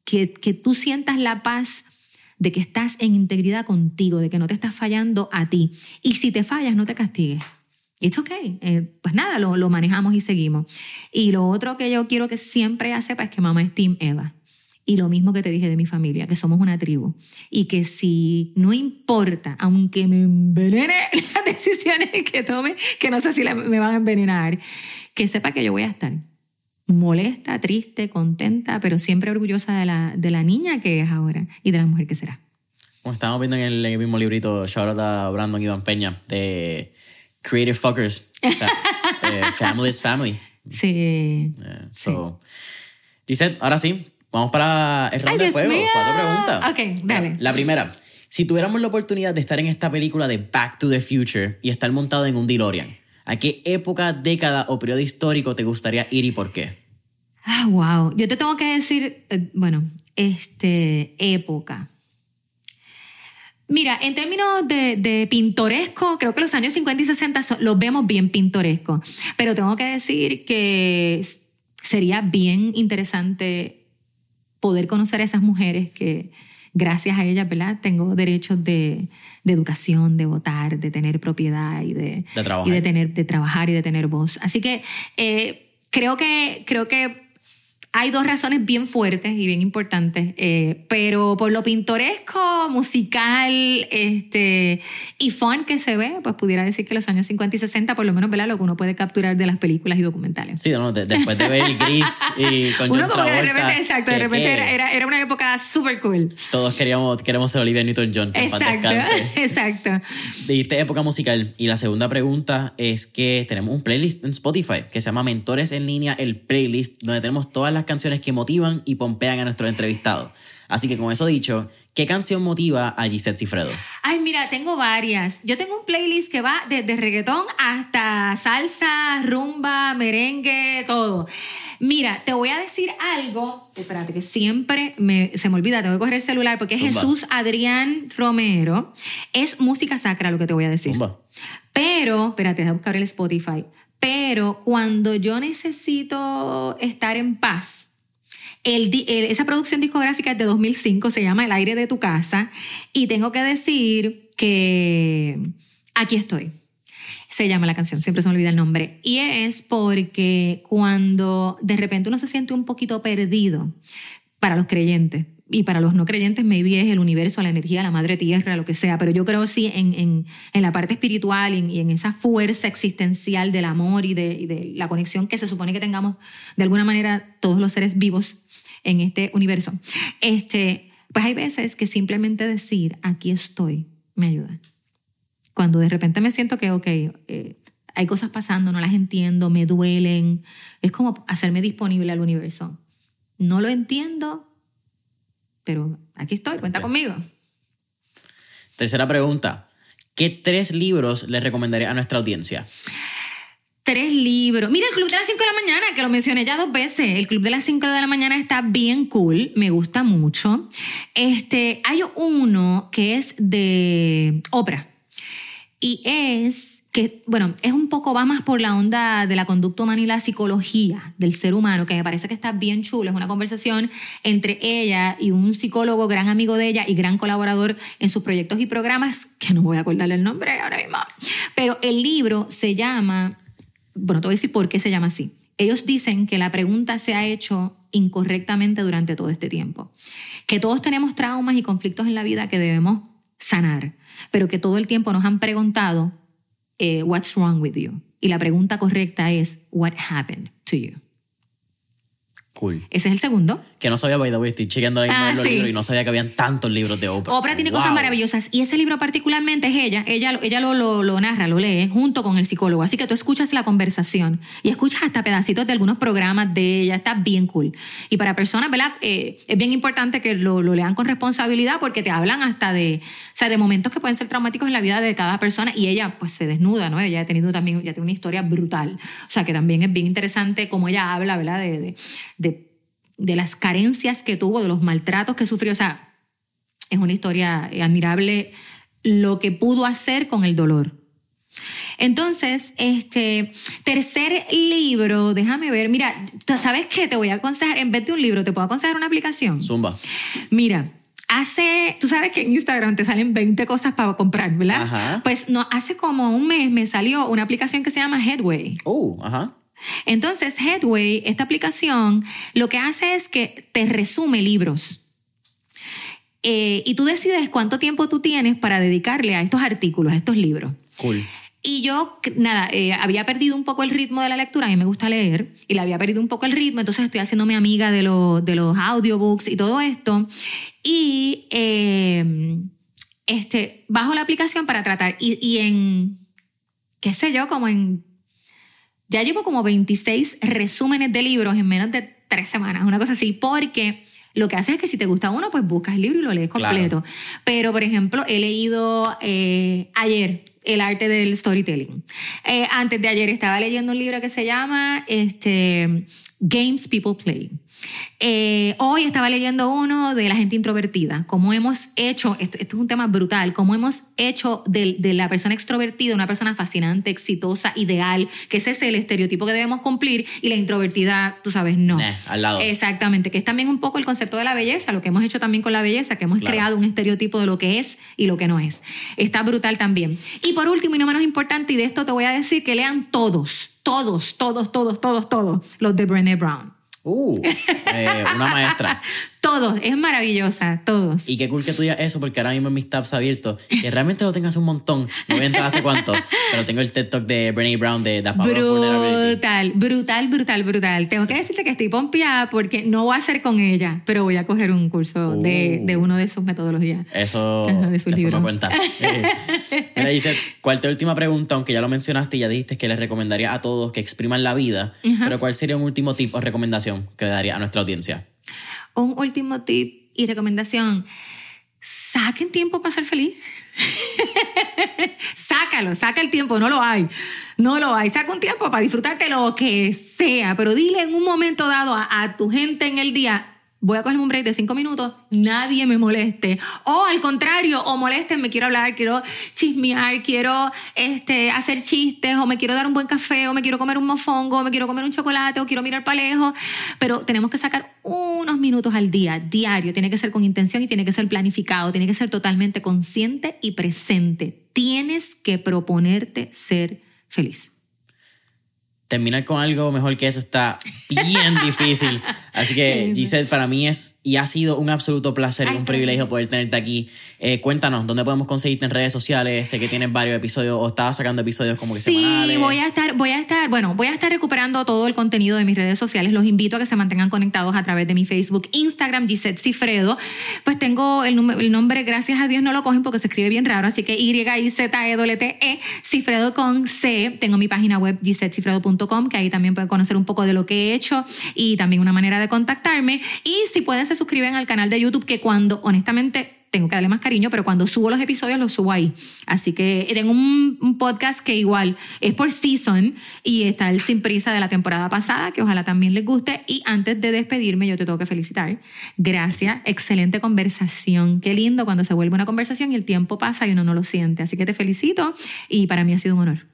S2: Que, que tú sientas la paz de que estás en integridad contigo, de que no te estás fallando a ti. Y si te fallas, no te castigues. It's okay. pues nada, lo, lo, manejamos y seguimos. Y lo otro que yo quiero que siempre sepa es que mamá es Team Eva. Y lo mismo que te dije de mi familia, que somos una tribu. Y que si no importa, aunque me envenene las decisiones que tome, que no sé si me van a envenenar, que sepa que yo voy a estar molesta, triste, contenta, pero siempre orgullosa de la, de la niña que es ahora y de la mujer que será.
S1: Como estábamos viendo en el, mismo librito, shout out a Brandon Iván Peña, de Creative Fuckers. Eh, family is family.
S2: Sí.
S1: so, Dice, ahora sí, Vamos para el round de fuego. Cuatro preguntas.
S2: Ok, dale.
S1: La primera. Si tuviéramos la oportunidad de estar en esta película de Back to the Future y estar montado en un DeLorean, ¿a qué época, década o periodo histórico te gustaría ir y por qué?
S2: Ah, wow. Yo te tengo que decir, eh, bueno, este, época. Mira, en términos de, pintoresco, creo que los años 50 y 60 los vemos bien pintorescos, pero tengo que decir que sería bien interesante poder conocer a esas mujeres que gracias a ellas, ¿verdad? Tengo derechos de, de educación, de votar, de tener propiedad y de,
S1: trabajar.
S2: y de, tener, de trabajar y de tener voz. Así que eh, creo que creo que hay dos razones bien fuertes y bien importantes, eh, pero por lo pintoresco, musical este, y fun que se ve, pues pudiera decir que los años 50 y 60, por lo menos, ¿verdad? Lo que uno puede capturar de las películas y documentales.
S1: Sí, después de ver el gris y con Uno como que
S2: de repente, exacto, de repente era, era, una época súper cool.
S1: Todos queríamos, queremos ser Olivia Newton-John.
S2: Exacto, exacto.
S1: Dijiste época musical y la segunda pregunta es que tenemos un playlist en Spotify que se llama Mentores en línea, el playlist, donde tenemos todas las canciones que motivan y pompean a nuestros entrevistados. Así que con eso dicho, ¿qué canción motiva a Gisette Cifredo?
S2: Ay, mira, tengo varias. Yo tengo un playlist que va desde reggaetón hasta salsa, rumba, merengue, todo. Mira, te voy a decir algo. Espérate, que siempre me, se me olvida, te voy a coger el celular porque es Jesús Adrián Romero. Es música sacra lo que te voy a decir. Pero, espérate, voy a buscar el Spotify. Pero cuando yo necesito estar en paz, esa producción discográfica es de 2005, se llama El aire de tu casa, y tengo que decir que aquí estoy. Se llama la canción, siempre se me olvida el nombre. Y es porque cuando de repente uno se siente un poquito perdido, para los creyentes, y para los no creyentes maybe es el universo, la energía, la madre tierra, lo que sea, pero yo creo sí en, en, en la parte espiritual y en, esa fuerza existencial del amor y de, de, la conexión que se supone que tengamos de alguna manera todos los seres vivos en este universo. Este, pues hay veces que simplemente decir, aquí estoy, me ayuda. Cuando de repente me siento que, ok, eh, hay cosas pasando, no las entiendo, me duelen, es como hacerme disponible al universo. No lo entiendo, pero aquí estoy, cuenta conmigo.
S1: Tercera pregunta. ¿Qué tres libros le recomendaría a nuestra audiencia?
S2: Tres libros. Mira, el Club de las 5 de la mañana, que lo mencioné ya dos veces. El Club de las 5 de la mañana está bien cool, me gusta mucho. Este, hay uno que es de Oprah y es que, bueno, es un poco, más por la onda de la conducta humana y la psicología del ser humano, que me parece que está bien chulo. Es una conversación entre ella y un psicólogo, gran amigo de ella y gran colaborador en sus proyectos y programas, que no voy a acordarle el nombre ahora mismo. Pero el libro se llama, bueno, te voy a decir por qué se llama así. Ellos dicen que la pregunta se ha hecho incorrectamente durante todo este tiempo. Que todos tenemos traumas y conflictos en la vida que debemos sanar, pero que todo el tiempo nos han preguntado eh, what's wrong with you? Y la pregunta correcta es, what happened to you?
S1: Cool.
S2: Ese es el segundo.
S1: Que no sabía, by the way, estoy chequeando ahí ah, los libros y no sabía que habían tantos libros de Oprah.
S2: Oprah tiene cosas maravillosas y ese libro particularmente es ella, ella, ella lo, lo, lo, narra, lo lee junto con el psicólogo, así que tú escuchas la conversación y escuchas hasta pedacitos de algunos programas de ella, está bien cool. Y para personas, ¿verdad? Eh, es bien importante que lo, lo, lean con responsabilidad porque te hablan hasta de, o sea, de momentos que pueden ser traumáticos en la vida de cada persona y ella pues se desnuda, ¿no? Ella ha tenido también, ya tiene una historia brutal, o sea, que también es bien interesante cómo ella habla, ¿verdad? de, de, de de las carencias que tuvo, de los maltratos que sufrió. O sea, es una historia admirable lo que pudo hacer con el dolor. Entonces, este tercer libro, déjame ver, mira, ¿sabes qué? Te voy a aconsejar, en vez de un libro, te puedo aconsejar una aplicación.
S1: Zumba.
S2: Mira, hace, tú sabes que en Instagram te salen 20 cosas para comprar, ¿verdad? Ajá. Pues no, hace como un mes me salió una aplicación que se llama Headway.
S1: Oh, ajá.
S2: Entonces, Headway, esta aplicación, lo que hace es que te resume libros. Eh, y tú decides cuánto tiempo tú tienes para dedicarle a estos artículos, a estos libros.
S1: Cool.
S2: Y yo, nada, eh, había perdido un poco el ritmo de la lectura, a mí me gusta leer, y le había perdido un poco el ritmo, entonces estoy haciéndome amiga de, de los audiobooks y todo esto. Y eh, este, bajo la aplicación para tratar, y, y en, qué sé yo, como en ya llevo como 26 resúmenes de libros en menos de tres semanas, una cosa así, porque lo que hace es que si te gusta uno, pues buscas el libro y lo lees completo. Pero, por ejemplo, he leído eh, ayer el arte del storytelling. Eh, antes de ayer estaba leyendo un libro que se llama este, Games People Play. Eh, hoy estaba leyendo uno de la gente introvertida, cómo hemos hecho, esto, es un tema brutal, cómo hemos hecho de, la persona extrovertida una persona fascinante, exitosa, ideal, que ese es el estereotipo que debemos cumplir y la introvertida, tú sabes, no.
S1: al lado.
S2: Exactamente, que es también un poco el concepto de la belleza, lo que hemos hecho también con la belleza, que hemos creado un estereotipo de lo que es y lo que no es. Está brutal también. Y por último, y no menos importante, y de esto te voy a decir que lean todos, todos, todos, todos, todos, todos, los de Brené Brown.
S1: Uh, eh, una maestra.
S2: Todos, es maravillosa, todos.
S1: Y qué cool que tú digas eso, porque ahora mismo en mis tabs abiertos, que realmente lo tengas un montón. No voy a entrar hace cuánto, pero tengo el TED Talk de Brené Brown de The Power
S2: Brutal, brutal, brutal, brutal. Tengo que decirte que estoy pompeada porque no voy a hacer con ella, pero voy a coger un curso de, uh. de, uno de sus metodologías.
S1: Eso, de sus libros. me cuenta. Mira, dice, ¿cuál te última pregunta? Aunque ya lo mencionaste y ya dijiste que les recomendaría a todos que expriman la vida, pero ¿cuál sería un último tip o recomendación que le daría a nuestra audiencia?
S2: Un último tip y recomendación. Saquen tiempo para ser feliz. Sácalo, saca el tiempo, no lo hay. No lo hay. Saca un tiempo para disfrutarte lo que sea, pero dile en un momento dado a tu gente en el día, voy a coger un break de cinco minutos, nadie me moleste. O al contrario, o molesten, me quiero hablar, quiero chismear, quiero este, hacer chistes, o me quiero dar un buen café, o me quiero comer un mofongo, o me quiero comer un chocolate, o quiero mirar para lejos. Pero tenemos que sacar unos minutos al día, diario. Tiene que ser con intención y tiene que ser planificado, tiene que ser totalmente consciente y presente. Tienes que proponerte ser feliz
S1: terminar con algo mejor que eso está bien difícil. Así que, Giselle, para mí es y ha sido un absoluto placer y un privilegio poder tenerte aquí. Eh, cuéntanos, ¿dónde podemos conseguirte en redes sociales? Sé que tienes varios episodios o estabas sacando episodios como que
S2: sí,
S1: semanales.
S2: Sí, voy a estar, voy a estar, bueno, voy a estar recuperando todo el contenido de mis redes sociales. Los invito a que se mantengan conectados a través de mi Facebook, Instagram, Gisette Cifredo. Pues tengo el, el nombre, gracias a Dios no lo cogen porque se escribe bien raro, así que Y-I-Z-E-W-T-E, Cifredo con C. Tengo mi página web gisetcifredo.com, que ahí también pueden conocer un poco de lo que he hecho y también una manera de contactarme. Y si pueden, se suscriben al canal de YouTube, que cuando honestamente tengo que darle más cariño, pero cuando subo los episodios los subo ahí. Así que tengo un, podcast que igual es por season y está el Sin Prisa de la temporada pasada, que ojalá también les guste. Y antes de despedirme, yo te tengo que felicitar. Gracias, excelente conversación. Qué lindo cuando se vuelve una conversación y el tiempo pasa y uno no lo siente. Así que te felicito y para mí ha sido un honor.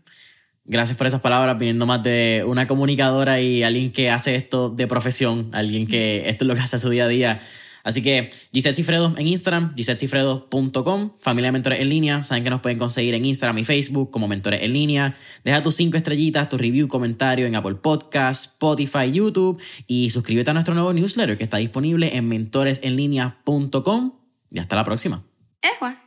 S1: Gracias por esas palabras, viniendo más de una comunicadora y alguien que hace esto de profesión, alguien que esto es lo que hace su día a día. Así que Gisette Cifredo en Instagram, gisetcifredo.com, familia de mentores en línea, saben que nos pueden conseguir en Instagram y Facebook como mentores en línea. Deja tus cinco estrellitas, tu review, comentario en Apple Podcasts, Spotify, YouTube y suscríbete a nuestro nuevo newsletter que está disponible en mentoresenlinea.com y hasta la próxima.
S2: Ejua.